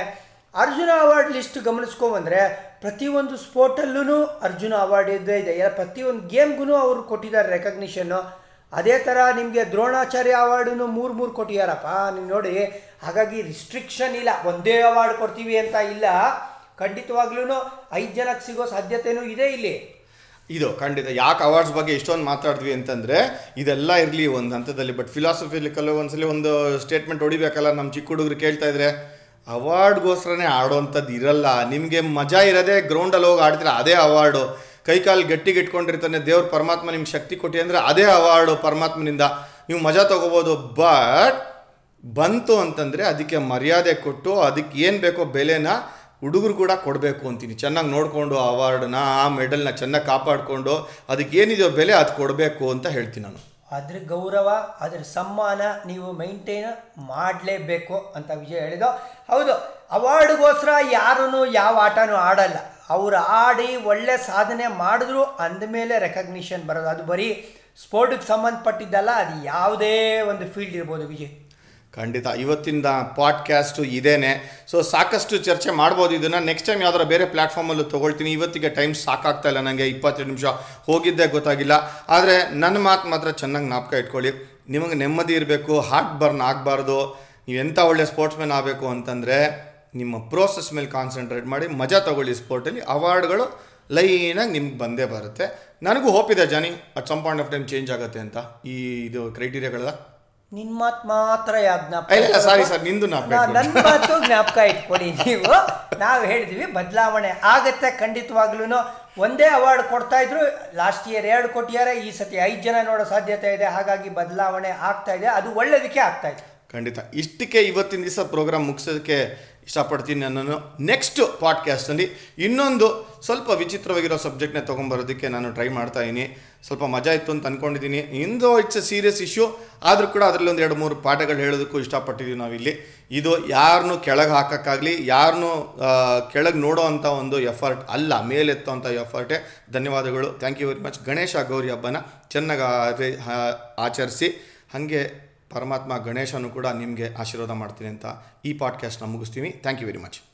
ಅರ್ಜುನ ಅವಾರ್ಡ್ ಲಿಸ್ಟ್ ಗಮನಿಸ್ಕೊಂಬಂದರೆ ಪ್ರತಿಯೊಂದು ಸ್ಪೋರ್ಟಲ್ಲೂ ಅರ್ಜುನ ಅವಾರ್ಡ್ ಇದ್ದೇ ಇದೆ. ಎಲ್ಲ ಪ್ರತಿಯೊಂದು ಗೇಮ್ಗೂ ಅವರು ಕೊಟ್ಟಿದ್ದಾರೆ ರೆಕಗ್ನಿಷನ್ನು ಅದೇ ಥರ ನಿಮಗೆ ದ್ರೋಣಾಚಾರ್ಯ ಅವಾರ್ಡನ್ನು ಮೂರು ಮೂರು ಕೊಟ್ಟಿದ್ದಾರಪ್ಪ ನೀವು ನೋಡಿ, ಹಾಗಾಗಿ ರಿಸ್ಟ್ರಿಕ್ಷನ್ ಇಲ್ಲ, ಒಂದೇ ಅವಾರ್ಡ್ ಕೊಡ್ತೀವಿ ಅಂತ ಇಲ್ಲ. ಖಂಡಿತವಾಗ್ಲೂ ಐದು ಜನಕ್ಕೆ ಸಿಗೋ ಸಾಧ್ಯತೆನೂ ಇದೆ ಇಲ್ಲಿ. ಇದು, ಖಂಡಿತ. ಯಾಕೆ ಅವಾರ್ಡ್ಸ್ ಬಗ್ಗೆ ಇಷ್ಟೊಂದು ಮಾತಾಡಿದ್ವಿ ಅಂತಂದರೆ, ಇದೆಲ್ಲ ಇರಲಿ ಒಂದು ಹಂತದಲ್ಲಿ ಬಟ್ ಫಿಲಾಸಫಿಲಿ ಒಂದ್ಸಲಿ ಒಂದು ಸ್ಟೇಟ್ಮೆಂಟ್ ಹೊಡಿಬೇಕಲ್ಲ ನಮ್ಮ ಚಿಕ್ಕ ಹುಡುಗರು ಕೇಳ್ತಾ ಇದ್ರೆ? ಅವಾರ್ಡ್ಗೋಸ್ಕರನೇ ಆಡೋವಂಥದ್ದು ಇರಲ್ಲ. ನಿಮಗೆ ಮಜಾ ಇರೋದೇ ಗ್ರೌಂಡಲ್ಲಿ ಹೋಗಿ ಆಡ್ತೀರ? ಅದೇ ಅವಾರ್ಡು ಕೈಕಾಲು ಗಟ್ಟಿಗೆ ಇಟ್ಕೊಂಡಿರ್ತಾನೆ, ದೇವ್ರ ಪರಮಾತ್ಮ ನಿಮ್ಗೆ ಶಕ್ತಿ ಕೊಟ್ಟಿ ಅಂದರೆ ಅದೇ ಅವಾರ್ಡು ಪರಮಾತ್ಮನಿಂದ. ನೀವು ಮಜಾ ತೊಗೋಬೋದು ಬಟ್ ಬಂತು ಅಂತಂದರೆ ಅದಕ್ಕೆ ಮರ್ಯಾದೆ ಕೊಟ್ಟು ಅದಕ್ಕೆ ಏನು ಬೇಕೋ ಬೆಲೆನ ಹುಡುಗರು ಕೂಡ ಕೊಡಬೇಕು ಅಂತೀನಿ. ಚೆನ್ನಾಗಿ ನೋಡಿಕೊಂಡು ಆ ಅವಾರ್ಡನ್ನ ಆ ಮೆಡಲ್ನ ಚೆನ್ನಾಗಿ ಕಾಪಾಡಿಕೊಂಡು ಅದಕ್ಕೆ ಏನಿದೆಯೋ ಬೆಲೆ ಅದು ಕೊಡಬೇಕು ಅಂತ ಹೇಳ್ತೀನಿ ನಾನು. ಅದ್ರ ಗೌರವ ಅದ್ರ ಸಮ್ಮಾನ ನೀವು ಮೈಂಟೈನ್ ಮಾಡಲೇಬೇಕು ಅಂತ ವಿಜಯ್ ಹೇಳಿದ ಹೌದು, ಅವಾರ್ಡ್ಗೋಸ್ಕರ ಯಾರೂ ಯಾವ ಆಟನೂ ಆಡಲ್ಲ. ಅವ್ರು ಆಡಿ ಒಳ್ಳೆ ಸಾಧನೆ ಮಾಡಿದ್ರು ಅಂದಮೇಲೆ ರೆಕಗ್ನಿಷನ್ ಬರೋದು. ಅದು ಬರೀ ಸ್ಪೋರ್ಟ್ಗೆ ಸಂಬಂಧಪಟ್ಟಿದ್ದಲ್ಲ, ಅದು ಯಾವುದೇ ಒಂದು ಫೀಲ್ಡ್ ಇರ್ಬೋದು ವಿಜಯ್. ಖಂಡಿತ. ಇವತ್ತಿಂದ ಪಾಡ್ಕ್ಯಾಸ್ಟು ಇದೇನೆ. ಸೊ ಸಾಕಷ್ಟು ಚರ್ಚೆ ಮಾಡ್ಬೋದು ಇದನ್ನು. ನೆಕ್ಸ್ಟ್ ಟೈಮ್ ಯಾವ್ದಾರ ಬೇರೆ ಪ್ಲ್ಯಾಟ್ಫಾರ್ಮಲ್ಲೂ ತೊಗೊಳ್ತೀನಿ. ಇವತ್ತಿಗೆ ಟೈಮ್ ಸಾಕಾಗ್ತಾ ಇಲ್ಲ ನನಗೆ ಇಪ್ಪತ್ತೆರಡು ನಿಮಿಷ ಹೋಗಿದ್ದೆ ಗೊತ್ತಾಗಿಲ್ಲ. ಆದರೆ ನನ್ನ ಮಾತು ಮಾತ್ರ ಚೆನ್ನಾಗಿ ಜ್ಞಾಪಕ ಇಟ್ಕೊಳ್ಳಿ. ನಿಮಗೆ ನೆಮ್ಮದಿ ಇರಬೇಕು ಹಾರ್ಟ್ ಬರ್ನ್ ಆಗಬಾರ್ದು. ನೀವು ಎಂಥ ಒಳ್ಳೆ ಸ್ಪೋರ್ಟ್ಸ್ಮನ್ ಆಗಬೇಕು ಅಂತಂದರೆ ನಿಮ್ಮ ಪ್ರೋಸೆಸ್ ಮೇಲೆ ಕಾನ್ಸಂಟ್ರೇಟ್ ಮಾಡಿ ಮಜಾ ತಗೊಳ್ಳಿ ಸ್ಪೋರ್ಟಲ್ಲಿ ಅವಾರ್ಡ್ಗಳು ಲೈನಾಗಿ ನಿಮ್ಗೆ ಬಂದೇ ಬರುತ್ತೆ. ನನಗೂ ಹೋಪ್ ಇದೆ Johnny at some point of time change ಆಗುತ್ತೆ ಅಂತ ಈ ಇದು ಕ್ರೈಟೀರಿಯಾಗಳೆಲ್ಲ ನಿನ್ ಮಾತು ಮಾತ್ರ ಇಲ್ಲ, ಸಾರಿ ಸರ್ ನಿಂದು. ನನ್ನ ಮಾತು ಜ್ಞಾಪಕ ಇಟ್ಕೊಳ್ಳಿ ನೀವು. ನಾವು ಹೇಳಿದ್ವಿ ಬದಲಾವಣೆ ಆಗತ್ತೆ ಖಂಡಿತವಾಗ್ಲೂ ಒಂದೇ ಅವಾರ್ಡ್ ಕೊಡ್ತಾ ಇದ್ರು ಲಾಸ್ಟ್ ಇಯರ್ ಎರಡು ಕೊಟ್ಟಿದ್ದಾರೆ ಈ ಸತಿ ಐದು ಜನ ನೋಡೋ ಸಾಧ್ಯತೆ ಇದೆ. ಹಾಗಾಗಿ ಬದಲಾವಣೆ ಆಗ್ತಾ ಇದೆ. ಅದು ಒಳ್ಳೇದಕ್ಕೆ ಆಗ್ತಾ ಇದೆ. ಖಂಡಿತ. ಇಷ್ಟಕ್ಕೆ ಇವತ್ತಿನ ದಿವಸ ಪ್ರೋಗ್ರಾಮ್ ಮುಗಿಸೋದಕ್ಕೆ ಇಷ್ಟಪಡ್ತೀನಿ ನಾನು ನೆಕ್ಸ್ಟ್ ಪಾಡ್ಕ್ಯಾಸ್ಟಲ್ಲಿ ಇನ್ನೊಂದು ಸ್ವಲ್ಪ ವಿಚಿತ್ರವಾಗಿರೋ ಸಬ್ಜೆಕ್ಟ್ನ ತೊಗೊಂಬರೋದಕ್ಕೆ ನಾನು ಟ್ರೈ ಮಾಡ್ತಾ ಇದ್ದೀನಿ ಸ್ವಲ್ಪ ಮಜಾ ಇತ್ತು ಅಂತ ಅಂದ್ಕೊಂಡಿದ್ದೀನಿ ಇಂದು ಇಟ್ಸ್ ಎ ಸೀರಿಯಸ್ ಇಶ್ಯೂ ಆದರೂ ಕೂಡ ಅದರಲ್ಲಿ ಒಂದು ಎರಡು ಮೂರು ಪಾಠಗಳು ಹೇಳೋದಕ್ಕೂ ಇಷ್ಟಪಟ್ಟಿದ್ದೀವಿ ನಾವಿಲ್ಲಿ. ಇದು ಯಾರನ್ನೂ ಕೆಳಗೆ ಹಾಕೋಕ್ಕಾಗಲಿ ಯಾರನ್ನೂ ಕೆಳಗೆ ನೋಡೋ ಅಂಥ ಒಂದು ಎಫರ್ಟ್ ಅಲ್ಲ, ಮೇಲೆತ್ತೋ ಅಂಥ ಎಫರ್ಟೇ ಧನ್ಯವಾದಗಳು. Thank you very much Ganesha Gauri ಹಬ್ಬನ ಚೆನ್ನಾಗಿ ಆಚರಿಸಿ. ಹಾಗೆ ಪರಮಾತ್ಮ ಗಣೇಶನು ಕೂಡ ನಿಮಗೆ ಆಶೀರ್ವಾದ ಮಾಡ್ತೀನಿ ಅಂತ ಈ ಪಾಡ್ಕಾಸ್ಟ್ನ ಮುಗಿಸ್ತೀನಿ ಥ್ಯಾಂಕ್ ಯು ವೆರಿ ಮಚ್